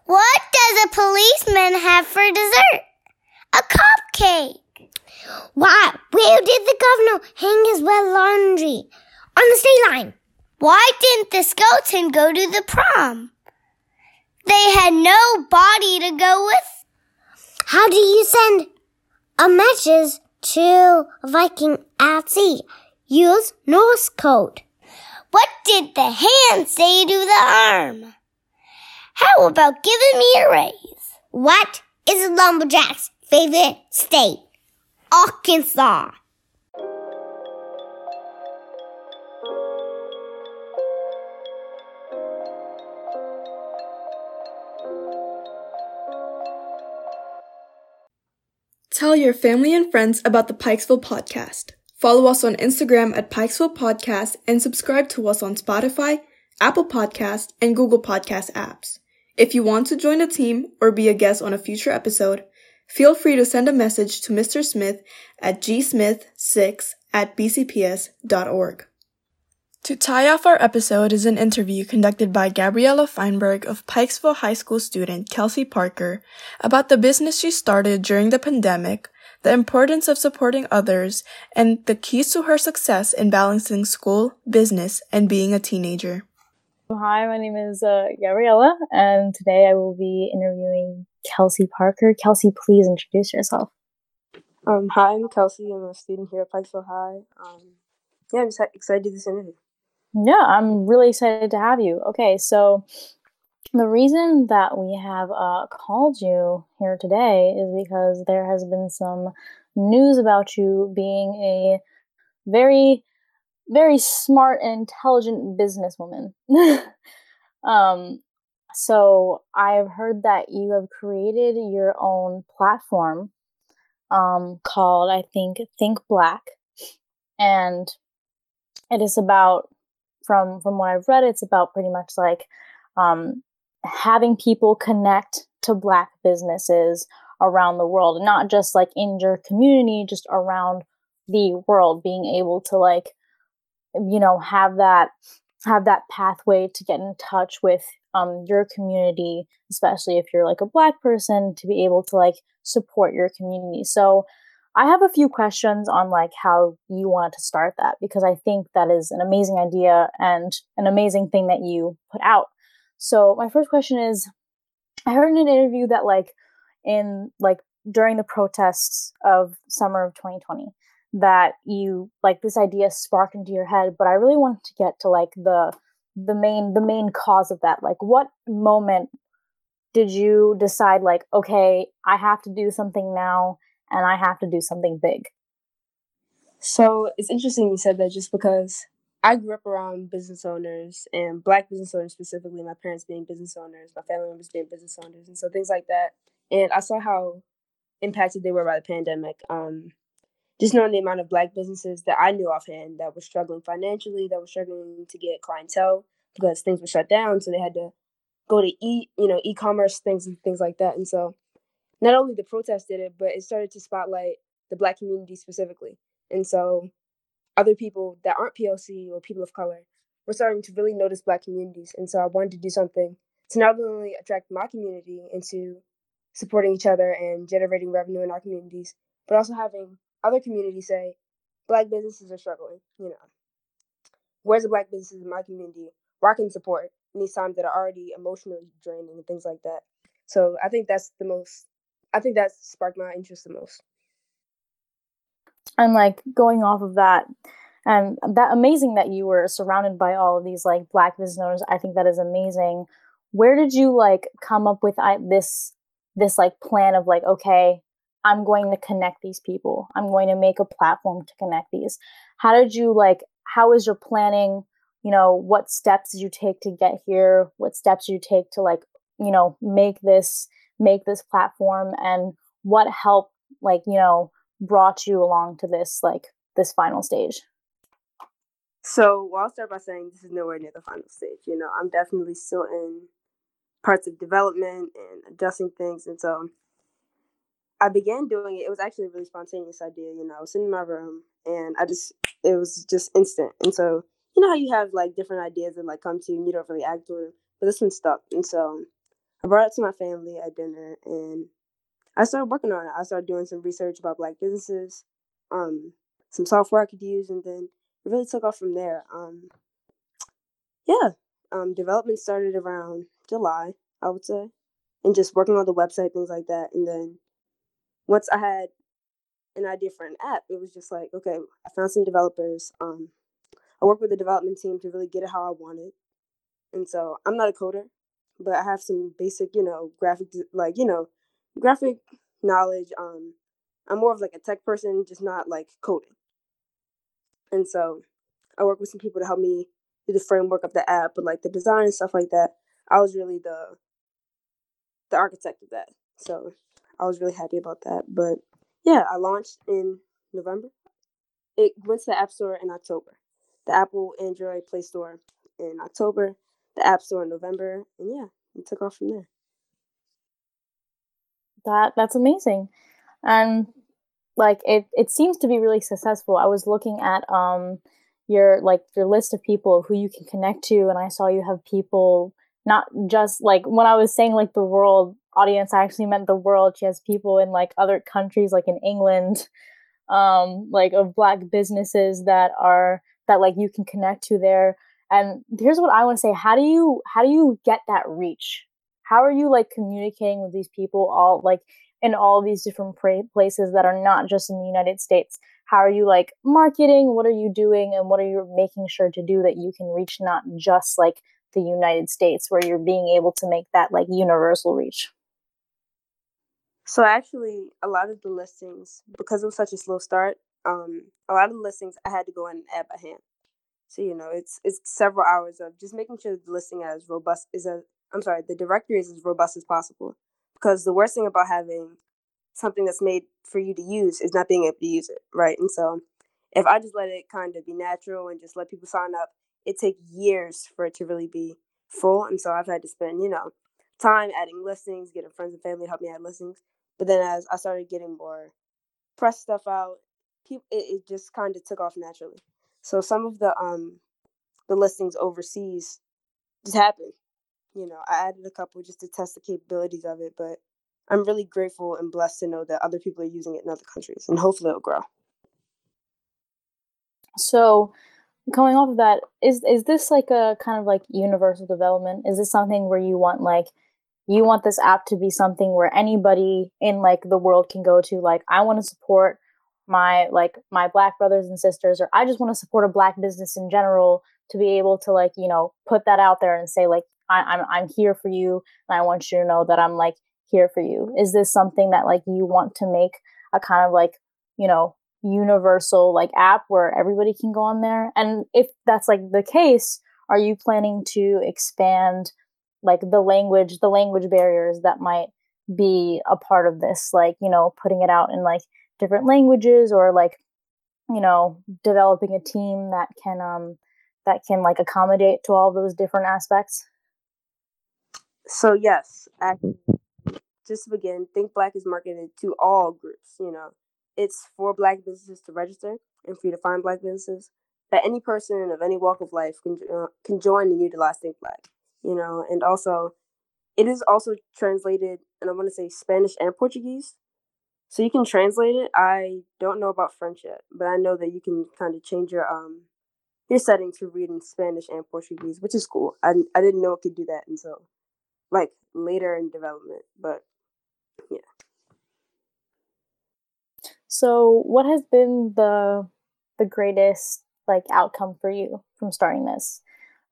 What does a policeman have for dessert? A cupcake. Why, where did the governor hang his wet laundry? On the state line. Why didn't the skeleton go to the prom? They had no body to go with. How do you send a message to Viking at sea? Use Norse code. What did the hand say to the arm? How about giving me a raise? What is a lumberjack's favorite state? Arkansas. Tell your family and friends about the Pikesville Pawdcast. Follow us on Instagram at Pikesville Pawdcast and subscribe to us on Spotify, Apple Podcast, and Google Podcast apps. If you want to join the team or be a guest on a future episode, feel free to send a message to Mr. Smith at gsmith6 at bcps.org. To tie off our episode is an interview conducted by Gabriella Feinberg of Pikesville High School student Kelsey Parker about the business she started during the pandemic the importance of supporting others, and the keys to her success in balancing school, business, and being a teenager. Hi, my name is uh, Gabriella, and today I will be interviewing Kelsey Parker. Kelsey, please introduce yourself. Um, hi, I'm Kelsey. I'm a student here at Pikesville High. Um, yeah, I'm just excited to do this interview. Yeah, I'm really excited to have you. Okay, so the reason that we have uh, called you here today is because there has been some news about you being a very, very smart and intelligent businesswoman. um, so I've heard that you have created your own platform um, called, I think, Think Black, and it is about from from what I've read, it's about pretty much like um, having people connect to black businesses around the world and not just like in your community just around the world being able to like you know have that have that pathway to get in touch with um your community especially if you're like a black person to be able to like support your community. So i have a few questions on like how you wanted to start that because i think that is an amazing idea and an amazing thing that you put out so my first question is I heard in an interview that like in like during the protests of summer of 2020 that you like this idea sparked into your head, but I really wanted to get to like the the main the main cause of that. Like what moment did you decide like okay, I have to do something now and I have to do something big? So it's interesting you said that just because I grew up around business owners and black business owners specifically, my parents being business owners, my family members being business owners, and so things like that. And I saw how impacted they were by the pandemic. Um, just knowing the amount of black businesses that I knew offhand that were struggling financially, that were struggling to get clientele because things were shut down, so they had to go to e you know e-commerce things and things like that. And so not only the protest did it, but it started to spotlight the black community specifically. And so other people that aren't POC or people of color, we're starting to really notice Black communities. And so I wanted to do something to not only attract my community into supporting each other and generating revenue in our communities, but also having other communities say, Black businesses are struggling. You know, where's the Black businesses in my community where I can support in these times that are already emotionally draining and things like that. So I think that's the most. I think that sparked my interest the most. And like going off of that and that amazing that you were surrounded by all of these like black business owners i think that is amazing. Where did you like come up with I, this this like plan of like okay i'm going to connect these people. I'm going to make a platform to connect these. How did you like how is your planning you know what steps did you take to get here? What steps did you take to like you know make this make this platform and what helped like you know brought you along to this like this final stage? So, well, I'll start by saying this is nowhere near the final stage. You know, I'm definitely still in parts of development and adjusting things, and so I began doing it. It was actually a really spontaneous idea. You know, I was sitting in my room, and I just it was just instant. And so, you know how you have like different ideas that like come to you, and you don't really act on them, but this one stuck. And so, I brought it to my family at dinner, and I started working on it. I started doing some research about black businesses, um, some software I could use, and then it really took off from there. Um, yeah, um, development started around July, I would say, and just working on the website, things like that. And then once I had an idea for an app, it was just like, okay, I found some developers. Um, I worked with the development team to really get it how I wanted. And so I'm not a coder, but I have some basic, you know, graphic, like, you know, graphic knowledge. Um, I'm more of like a tech person, just not like coding. And so I work with some people to help me do the framework of the app, but like the design and stuff like that. I was really the the architect of that. So I was really happy about that. But yeah, I launched in November. It went to the App Store in October. The Apple Android Play Store in October, the App Store in November, and yeah, it took off from there that that's amazing and like it it seems to be really successful i was looking at um your like your list of people who you can connect to and i saw you have people not just like when I was saying like the world audience, I actually meant the world. She has people in like other countries, like in England, um, like of black businesses that are that like you can connect to there. And here's what I want to say: How do you how do you get that reach? How are you like communicating with these people all like in all these different pra- places that are not just in the United States? How are you like marketing? What are you doing, and what are you making sure to do that you can reach not just like the United States, where you're being able to make that like universal reach? So actually, a lot of the listings, because it was such a slow start, um, a lot of the listings I had to go in and add by hand. So you know, it's it's several hours of just making sure the listing as robust is a I'm sorry, the directory is as robust as possible. Because the worst thing about having something that's made for you to use is not being able to use it, right? And so if I just let it kind of be natural and just let people sign up, it takes years for it to really be full. And so I've had to spend, you know, time adding listings, getting friends and family to help me add listings. But then as I started getting more press stuff out, it, it just kind of took off naturally. So some of the um the listings overseas just happened. You know, I added a couple just to test the capabilities of it, but I'm really grateful and blessed to know that other people are using it in other countries, and hopefully it'll grow. So, going off of that, is is this like a kind of like universal development? Is this something where you want like you want this app to be something where anybody in like the world can go to like I want to support my like my black brothers and sisters or I just want to support a black business in general to be able to like, you know, put that out there and say like I, I'm I'm here for you and I want you to know that I'm like here for you. Is this something that like you want to make a kind of like, you know, universal like app where everybody can go on there? And if that's like the case, are you planning to expand like the language the language barriers that might be a part of this like you know putting it out in like different languages or like you know developing a team that can um that can like accommodate to all those different aspects so yes actually, just to begin think black is marketed to all groups you know it's for black businesses to register and for you to find black businesses that any person of any walk of life can, uh, can join and utilize think black you know, and also it is also translated, and I want to say Spanish and Portuguese. So you can translate it. I don't know about French yet, but I know that you can kind of change your um your setting to read in Spanish and Portuguese, which is cool. I I didn't know it could do that until like later in development, but yeah. So, what has been the the greatest like outcome for you from starting this?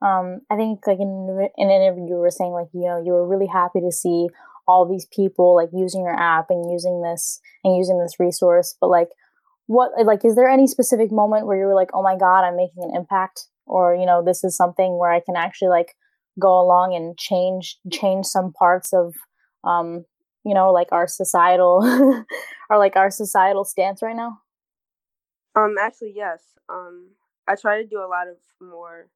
um, I think like in, in an interview you were saying like you know you were really happy to see all these people like using your app and using this and using this resource, but like what like is there any specific moment where you were like oh my god I'm making an impact or you know this is something where I can actually like go along and change change some parts of um you know like our societal or like our societal stance right now? Um actually yes. Um i try to do a lot of more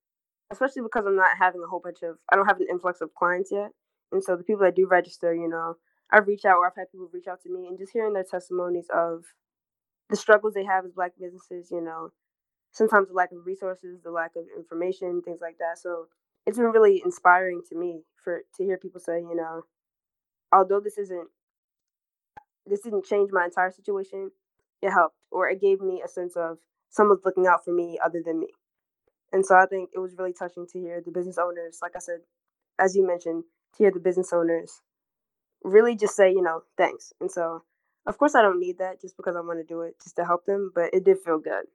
especially because I'm not having a whole bunch of I don't have an influx of clients yet, and so the people that do register, you know, I've reached out or I've had people reach out to me, and just hearing their testimonies of the struggles they have as Black businesses, you know, sometimes the lack of resources, the lack of information, things like that. So it's been really inspiring to me for to hear people say, you know, although this isn't this didn't change my entire situation, it helped or it gave me a sense of someone's looking out for me other than me. And so I think it was really touching to hear the business owners, like I said, as you mentioned, hear the business owners really just say, you know, thanks. And so, of course, I don't need that just because I want to do it just to help them, but it did feel good.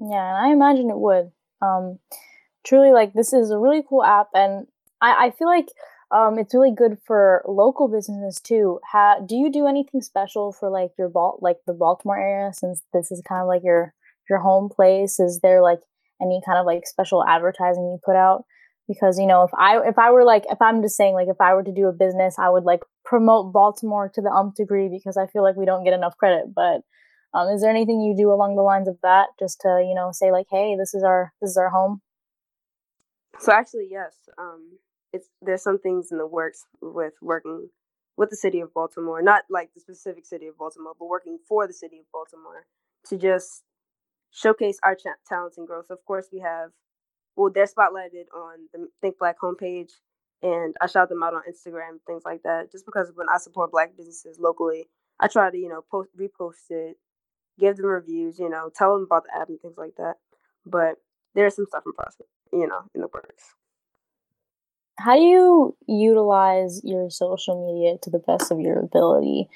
Yeah, and I imagine it would. Um, truly, like, this is a really cool app, and I, I feel like um, it's really good for local businesses too. Ha- do you do anything special for like your Bal- like the Baltimore area since this is kind of like your your home place? Is there like any kind of like special advertising you put out? Because you know, if I if I were like if I'm just saying like if I were to do a business, I would like promote Baltimore to the umph degree because I feel like we don't get enough credit. But um, is there anything you do along the lines of that, just to you know say like, hey, this is our this is our home? So actually, yes. Um, it's there's some things in the works with working with the city of Baltimore, not like the specific city of Baltimore, but working for the city of Baltimore to just showcase our ch- talents and growth. Of course, we have well, they're spotlighted on the Think Black homepage, and I shout them out on Instagram, things like that. Just because when I support Black businesses locally, I try to you know post repost it, give them reviews, you know, tell them about the app and things like that. But there's some stuff in process, you know, in the works. How do you utilize your social media to the best of your ability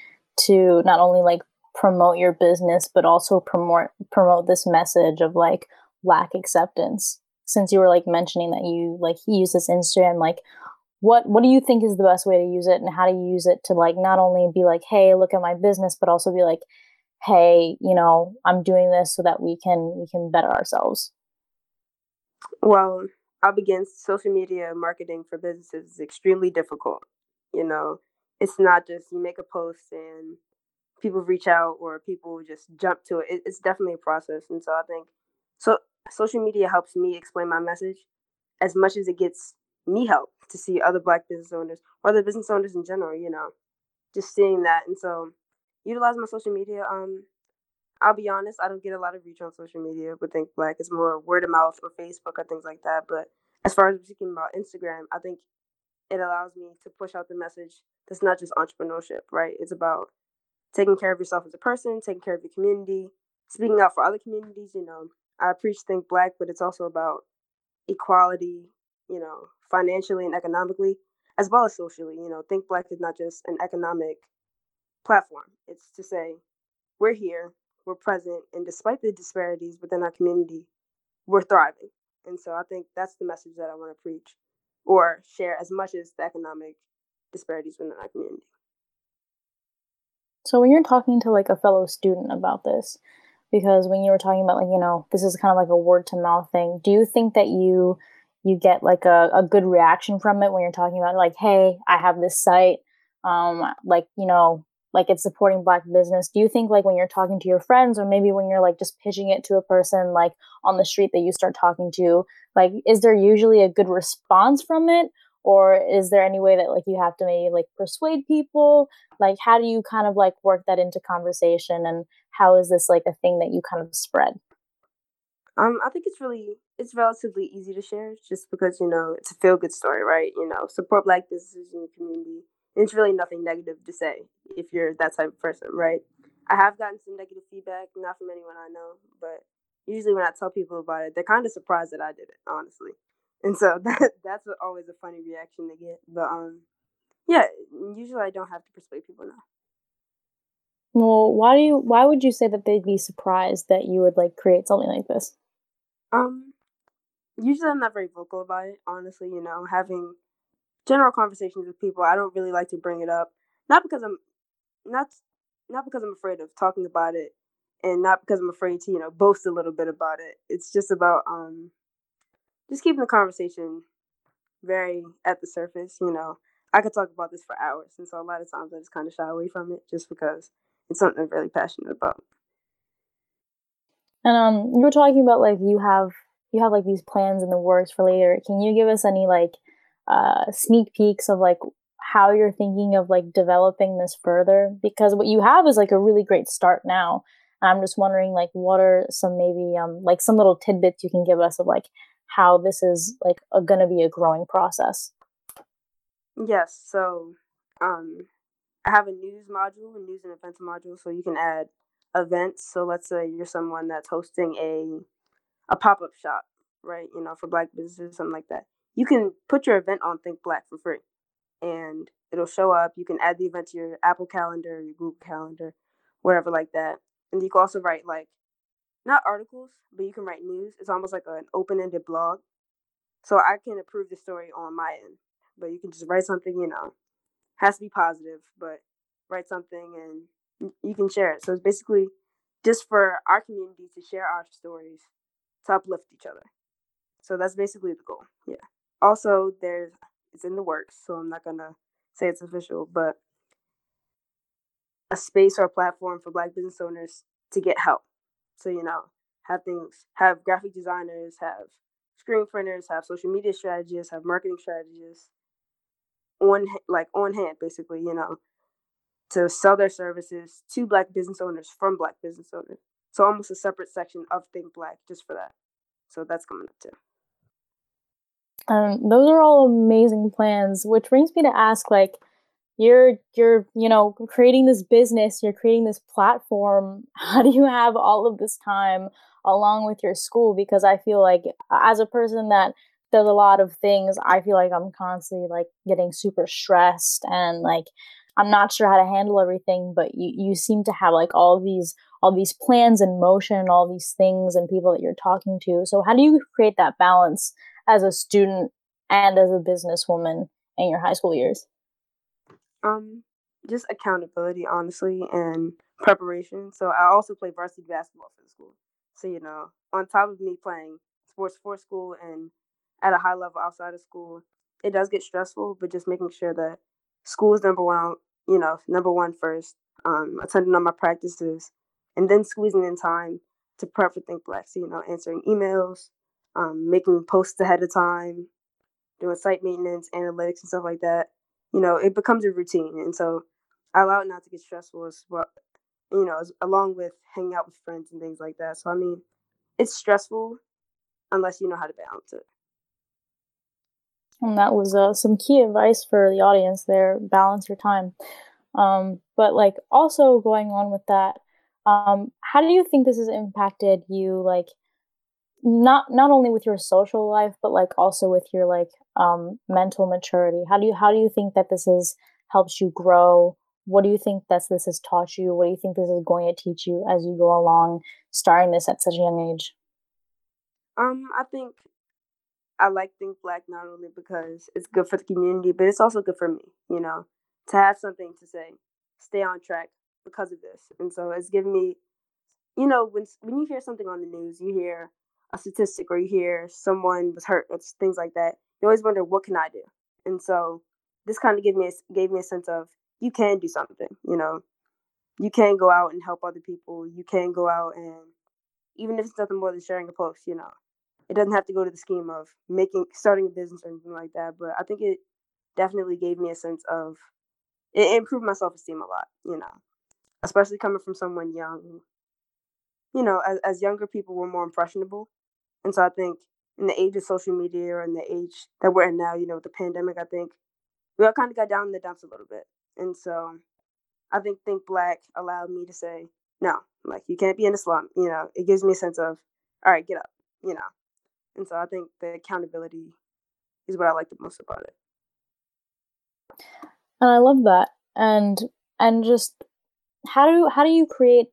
to not only like promote your business but also promote promote this message of like lack acceptance? Since you were like mentioning that you like use this Instagram, like what what do you think is the best way to use it and how do you use it to like not only be like hey look at my business but also be like hey you know i'm doing this so that we can we can better ourselves well i'll begin social media marketing for businesses is extremely difficult you know? It's not just you make a post and people reach out or people just jump to it it's definitely a process and so i think so social media helps me explain my message as much as it gets me help to see other black business owners or other business owners in general, you know, just seeing that. And so utilize my social media. Um, I'll be honest, I don't get a lot of reach on social media with Think Black. It's more word of mouth or Facebook or things like that. But as far as speaking about Instagram, I think it allows me to push out the message that's not just entrepreneurship, right? It's about taking care of yourself as a person, taking care of your community, speaking out for other communities. You know, I preach Think Black, but it's also about equality, you know, financially and economically, as well as socially. You know, Think Black is not just an economic platform. It's to say we're here, we're present, and despite the disparities within our community, we're thriving. And so I think that's the message that I want to preach or share as much as the economic disparities within our community. So when you're talking to like a fellow student about this, because when you were talking about like, you know, this is kind of like a word to mouth thing, do you think that you you get like a, a good reaction from it when you're talking about like hey i have this site um like you know like it's supporting black business. Do you think like when you're talking to your friends or maybe when you're like just pitching it to a person like on the street that you start talking to like is there usually a good response from it? Or is there any way that like you have to maybe like persuade people? Like how do you kind of like work that into conversation and how is this like a thing that you kind of spread um, I think it's really it's relatively easy to share just because you know it's a feel good story, right? You know, support black businesses in your community. And it's really nothing negative to say if you're that type of person, right? I have gotten some negative feedback, not from anyone I know, but usually when I tell people about it, they're kind of surprised that I did it, honestly. And so that that's always a funny reaction to get. But um, yeah, usually I don't have to persuade people now. Well, why do you? Why would you say that they'd be surprised that you would like create something like this? Um, usually I'm not very vocal about it. Honestly, you know, having general conversations with people, I don't really like to bring it up. Not because I'm not not because I'm afraid of talking about it, and not because I'm afraid to you know boast a little bit about it. It's just about um, just keeping the conversation very at the surface. You know, I could talk about this for hours, and so a lot of times I just kind of shy away from it, just because it's something I'm really passionate about. And um, you were talking about like you have you have like these plans in the works for later. Can you give us any like uh, sneak peeks of like how you're thinking of like developing this further? Because what you have is like a really great start now. And I'm just wondering like what are some maybe um like some little tidbits you can give us of like how this is like going to be a growing process. Yes. So um I have a news module, a news and events module, so you can add events. So let's say you're someone that's hosting a a pop up shop, right? You know, for black businesses, something like that. You can put your event on Think Black for free, and it'll show up. You can add the event to your Apple Calendar, your Google Calendar, whatever like that. And you can also write like not articles, but you can write news. It's almost like an open ended blog. So I can approve the story on my end, but you can just write something. You know, has to be positive, but write something and you can share it. So it's basically just for our community to share our stories to uplift each other. So that's basically the goal. Yeah. Also, there's it's in the works, so I'm not gonna say it's official, but a space or a platform for Black business owners to get help. So you know, have things, have graphic designers, have screen printers, have social media strategists, have marketing strategists on like on hand, basically. You know, to sell their services to black business owners from black business owners. So almost a separate section of Think Black just for that. So that's coming up too. Um, those are all amazing plans, which brings me to ask, like, you're you're you know creating this business, you're creating this platform. How do you have all of this time along with your school? Because I feel like as a person that does a lot of things, I feel like I'm constantly like getting super stressed and like I'm not sure how to handle everything, but you, you seem to have like all these all these plans in motion, all these things and people that you're talking to. So how do you create that balance as a student and as a businesswoman in your high school years? Um, just accountability, honestly, and preparation. So I also play varsity basketball for the school. So you know, on top of me playing sports for school and at a high level outside of school, it does get stressful. But just making sure that school is number one, you know, number one first. Um, attending all my practices, and then squeezing in time to prep for Think Black. So you know, answering emails, um, making posts ahead of time, doing site maintenance, analytics, and stuff like that. You know, it becomes a routine, and so I allow it not to get stressful as well. You know, as, along with hanging out with friends and things like that. So I mean, it's stressful unless you know how to balance it. And that was uh, some key advice for the audience there. Balance your time. Um, but like also going on with that, um, how do you think this has impacted you? Like not not only with your social life but like also with your like um mental maturity how do you how do you think that this has helps you grow what do you think that this has taught you what do you think this is going to teach you as you go along starting this at such a young age um i think i like think black not only because it's good for the community but it's also good for me you know to have something to say stay on track because of this and so it's given me you know when when you hear something on the news you hear a statistic or you hear someone was hurt or things like that, you always wonder what can I do. And so this kind of gave me a, gave me a sense of you can do something. You know, you can go out and help other people. You can go out and even if it's nothing more than sharing a post. You know, it doesn't have to go to the scheme of making starting a business or anything like that. But I think it definitely gave me a sense of it improved my self esteem a lot. You know, especially coming from someone young. You know, as, as younger people, were more impressionable and so I think in the age of social media and the age that we're in now, you know, the pandemic, I think we all kind of got down in the dumps a little bit. And so I think Think Black allowed me to say, no, like you can't be in a slump. You know, it gives me a sense of, all right, get up, you know. And so I think the accountability is what I like the most about it. And I love that. And and just how do how do you create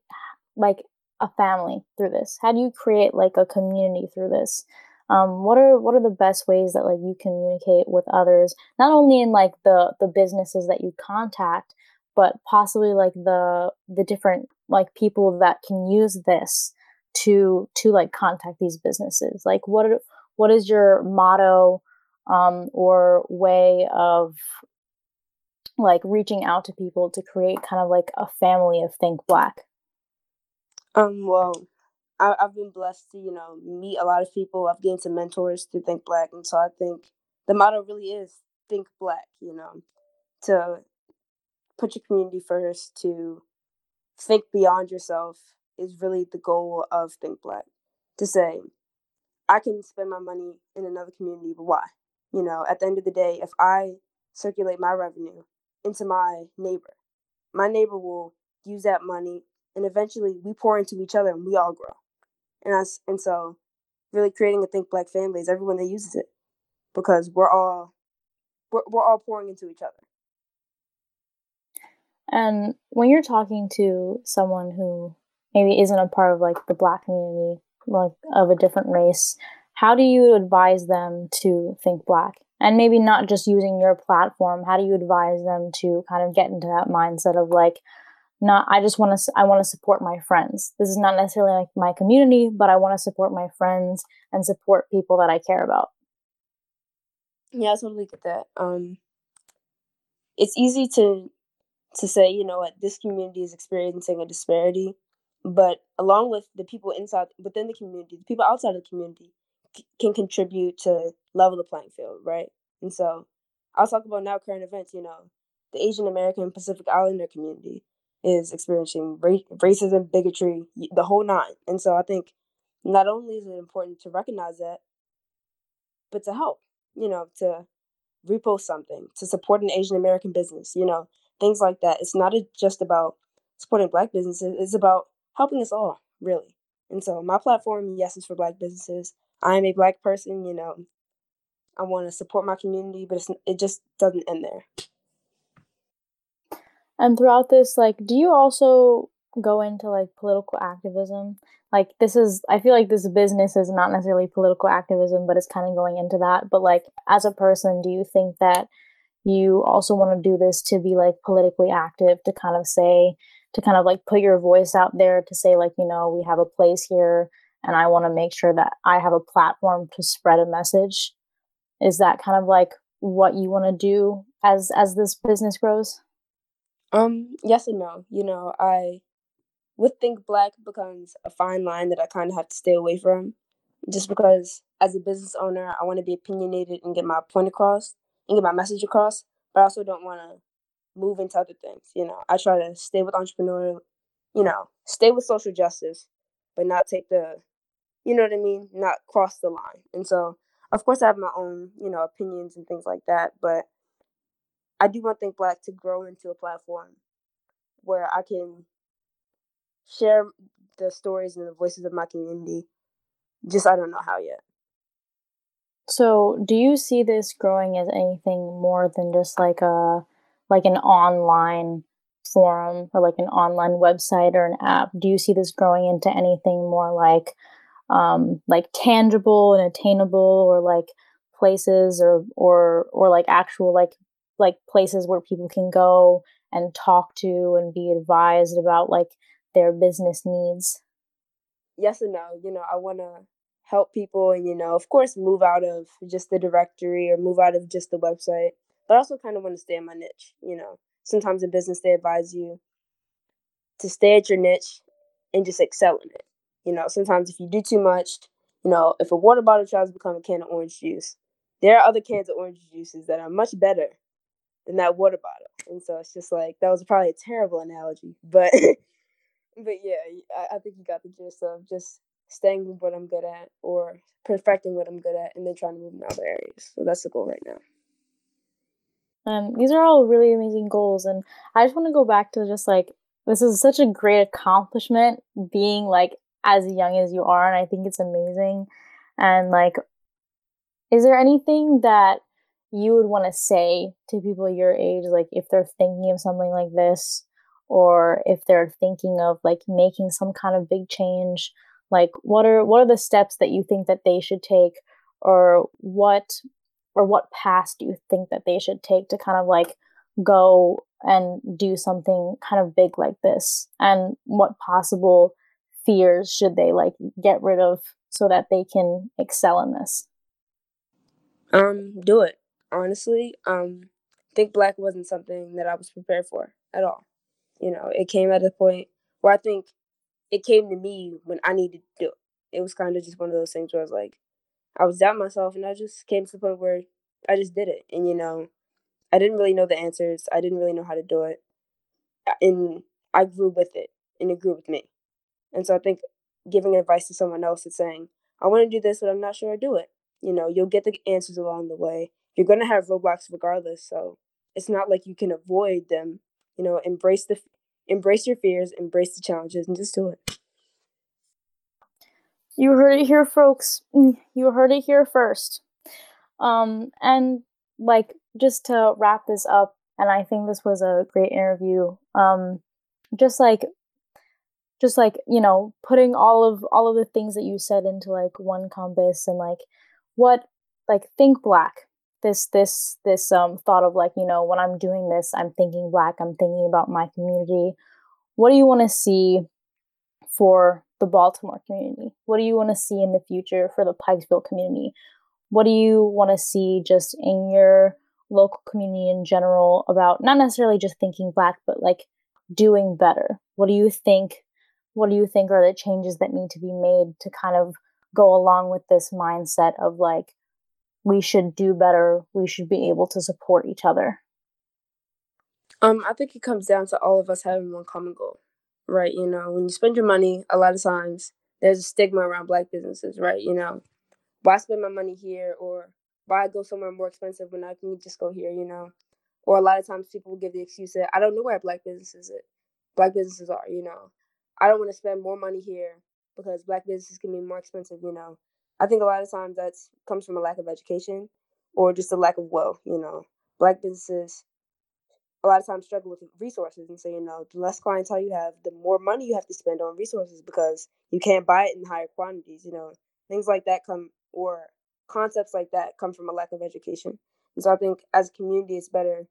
like a family through this? How do you create like a community through this? Um, what are what are the best ways that like you communicate with others, not only in like the the businesses that you contact, but possibly like the the different like people that can use this to to like contact these businesses. Like what are, what is your motto um, or way of like reaching out to people to create kind of like a family of Think Black? Um, well, I, I've been blessed to, you know, meet a lot of people. I've gained some mentors to Think Black. And so I think the motto really is Think Black, you know, to put your community first, to think beyond yourself is really the goal of Think Black. To say, I can spend my money in another community, but why? You know, at the end of the day, if I circulate my revenue into my neighbor, my neighbor will use that money and eventually we pour into each other and we all grow. And us and so really creating a think black family is everyone that uses it because we're all we're, we're all pouring into each other. And when you're talking to someone who maybe isn't a part of like the black community, like of a different race, how do you advise them to think black? And maybe not just using your platform, how do you advise them to kind of get into that mindset of like, not i just want to i want to support my friends. This is not necessarily like my community but i want to support my friends and support people that i care about. Yeah i totally get that. Um it's easy to to say you know what this community is experiencing a disparity but along with the people inside within the community the people outside of the community c- can contribute to level the playing field right and so i'll talk about now current events you know the asian american pacific islander community is experiencing ra- racism, bigotry, the whole nine. And so I think not only is it important to recognize that, but to help. you know, to repost something, to support an Asian American business, you know, things like that. It's not just about supporting black businesses, it's about helping us all, really. And so my platform, yes, is for black businesses. I am a black person, you know. I want to support my community, but it's it just doesn't end there. And throughout this, like, do you also go into like political activism? Like, this is, I feel like this business is not necessarily political activism, but it's kind of going into that. But like, as a person, do you think that you also want to do this to be like politically active, to kind of say, to kind of like put your voice out there to say, like, you know, we have a place here and I want to make sure that I have a platform to spread a message? Is that kind of like what you want to do as as this business grows? Um, yes and no. You know, I would think black becomes a fine line that I kind of have to stay away from, just because as a business owner, I want to be opinionated and get my point across and get my message across, but I also don't want to move into other things. You know, I try to stay with entrepreneurial, you know, stay with social justice, but not take the, you know what I mean, not cross the line. And so, of course, I have my own, you know, opinions and things like that, but I do want Think Black to grow into a platform where I can share the stories and the voices of my community. Just I don't know how yet. So, do you see this growing as anything more than just like a like an online forum or like an online website or an app? Do you see this growing into anything more like um like tangible and attainable or like places or or or like actual like like places where people can go and talk to and be advised about like their business needs? Yes and no. You know i want to help people and you know of course move out of just the directory or move out of just the website but I also kind of want to stay in my niche you know sometimes in business they advise you to stay at your niche and just excel in it you know sometimes if you do too much you know if a water bottle tries to become a can of orange juice there are other cans of orange juices that are much better than that water bottle. And so it's just like that was probably a terrible analogy, but but yeah, I, I think you got the gist of just staying with what I'm good at or perfecting what I'm good at and then trying to move in other areas. So that's the goal right now. Um, these are all really amazing goals, and I just want to go back to just like this is such a great accomplishment being like as young as you are, and I think it's amazing. And like, is there anything that you would want to say to people your age, like if they're thinking of something like this, or if they're thinking of like making some kind of big change? Like, what are what are the steps that you think that they should take, or what or what path do you think that they should take to kind of like go and do something kind of big like this and what possible fears should they like get rid of so that they can excel in this um do it honestly, um, I Think Black wasn't something that I was prepared for at all. You know, it came at a point where I think it came to me when I needed to do it. It was kind of just one of those things where I was like, I was doubting myself, and I just came to the point where I just did it. And you know, I didn't really know the answers. I didn't really know how to do it, and I grew with it, and it grew with me. And so I think giving advice to someone else is saying, I want to do this, but I'm not sure I do it. You know, you'll get the answers along the way you're going to have roadblocks regardless. So it's not like you can avoid them. You know, embrace the embrace your fears, embrace the challenges, and just do it. You heard it here, folks. Mm, you heard it here first. Um, and like just to wrap this up, and I think this was a great interview. Um, just like just like you know putting all of all of the things that you said into like one compass and like what like think black this this this um thought of like you know when i'm doing this i'm thinking black i'm thinking about my community what do you want to see for the baltimore community what do you want to see in the future for the pikesville community what do you want to see just in your local community in general about not necessarily just thinking black but like doing better what do you think what do you think are the changes that need to be made to kind of go along with this mindset of like we should do better. We should be able to support each other. Um, I think it comes down to all of us having one common goal, right? You know, when you spend your money, a lot of times there's a stigma around black businesses, right? You know, why spend my money here or why go somewhere more expensive when I can just go here, you know? Or a lot of times people will give the excuse that I don't know where black businesses it, black businesses are, you know. I don't want to spend more money here because black businesses can be more expensive, you know. I think a lot of times that comes from a lack of education or just a lack of wealth, you know. Black businesses a lot of times struggle with resources and say, you know, the less clientele you have, the more money you have to spend on resources because you can't buy it in higher quantities, you know. Things like that come or concepts like that come from a lack of education. And so I think as a community it's better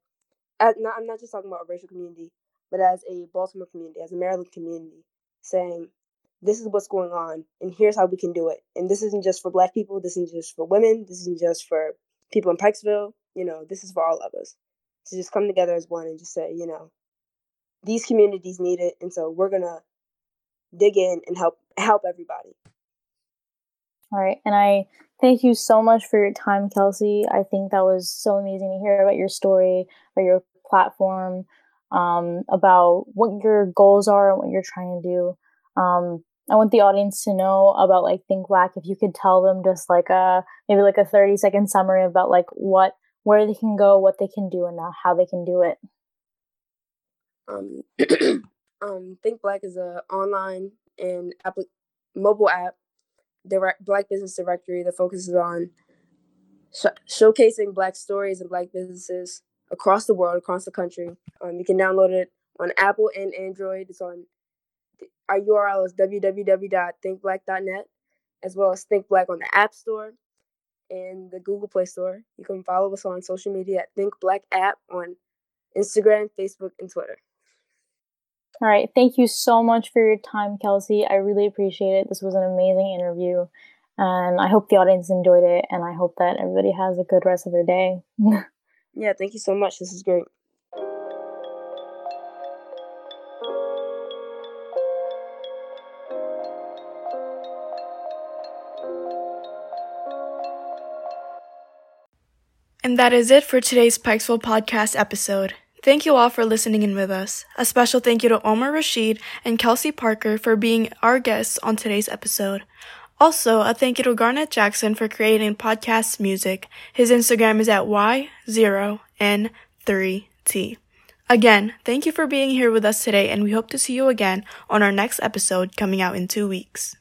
as not I'm not just talking about a racial community, but as a Baltimore community, as a Maryland community, saying this is what's going on and here's how we can do it. And this isn't just for black people, this isn't just for women, this isn't just for people in Pikesville, you know, this is for all of us to just come together as one and just say, you know, these communities need it, and so we're gonna dig in and help help everybody. All right, and I thank you so much for your time, Kelsey. I think that was so amazing to hear about your story, about your platform, um, about what your goals are and what you're trying to do. Um, I want the audience to know about like Think Black. If you could tell them just like a maybe like a 30 second summary about like what where they can go, what they can do, and how they can do it. Um, um, Think Black is a online and applic- mobile app, direct Black business directory that focuses on sh- showcasing Black stories and Black businesses across the world, across the country. Um, you can download it on Apple and Android. It's on our URL is www.thinkblack.net, as well as Think Black on the App Store in the Google Play Store. You can follow us on social media at Think Black App on Instagram, Facebook, and Twitter. All right. Thank you so much for your time, Kelsey. I really appreciate it. This was an amazing interview. And I hope the audience enjoyed it. And I hope that everybody has a good rest of their day. yeah, thank you so much. This is great. And that is it for today's Pikesville Pawdcast episode. Thank you all for listening in with us. A special thank you to Omer Reshid and Kelsey Parker for being our guests on today's episode. Also, a thank you to Garnet Jackson for creating podcast music. His Instagram is at Y0N3T. Again, thank you for being here with us today, and we hope to see you again on our next episode coming out in two weeks.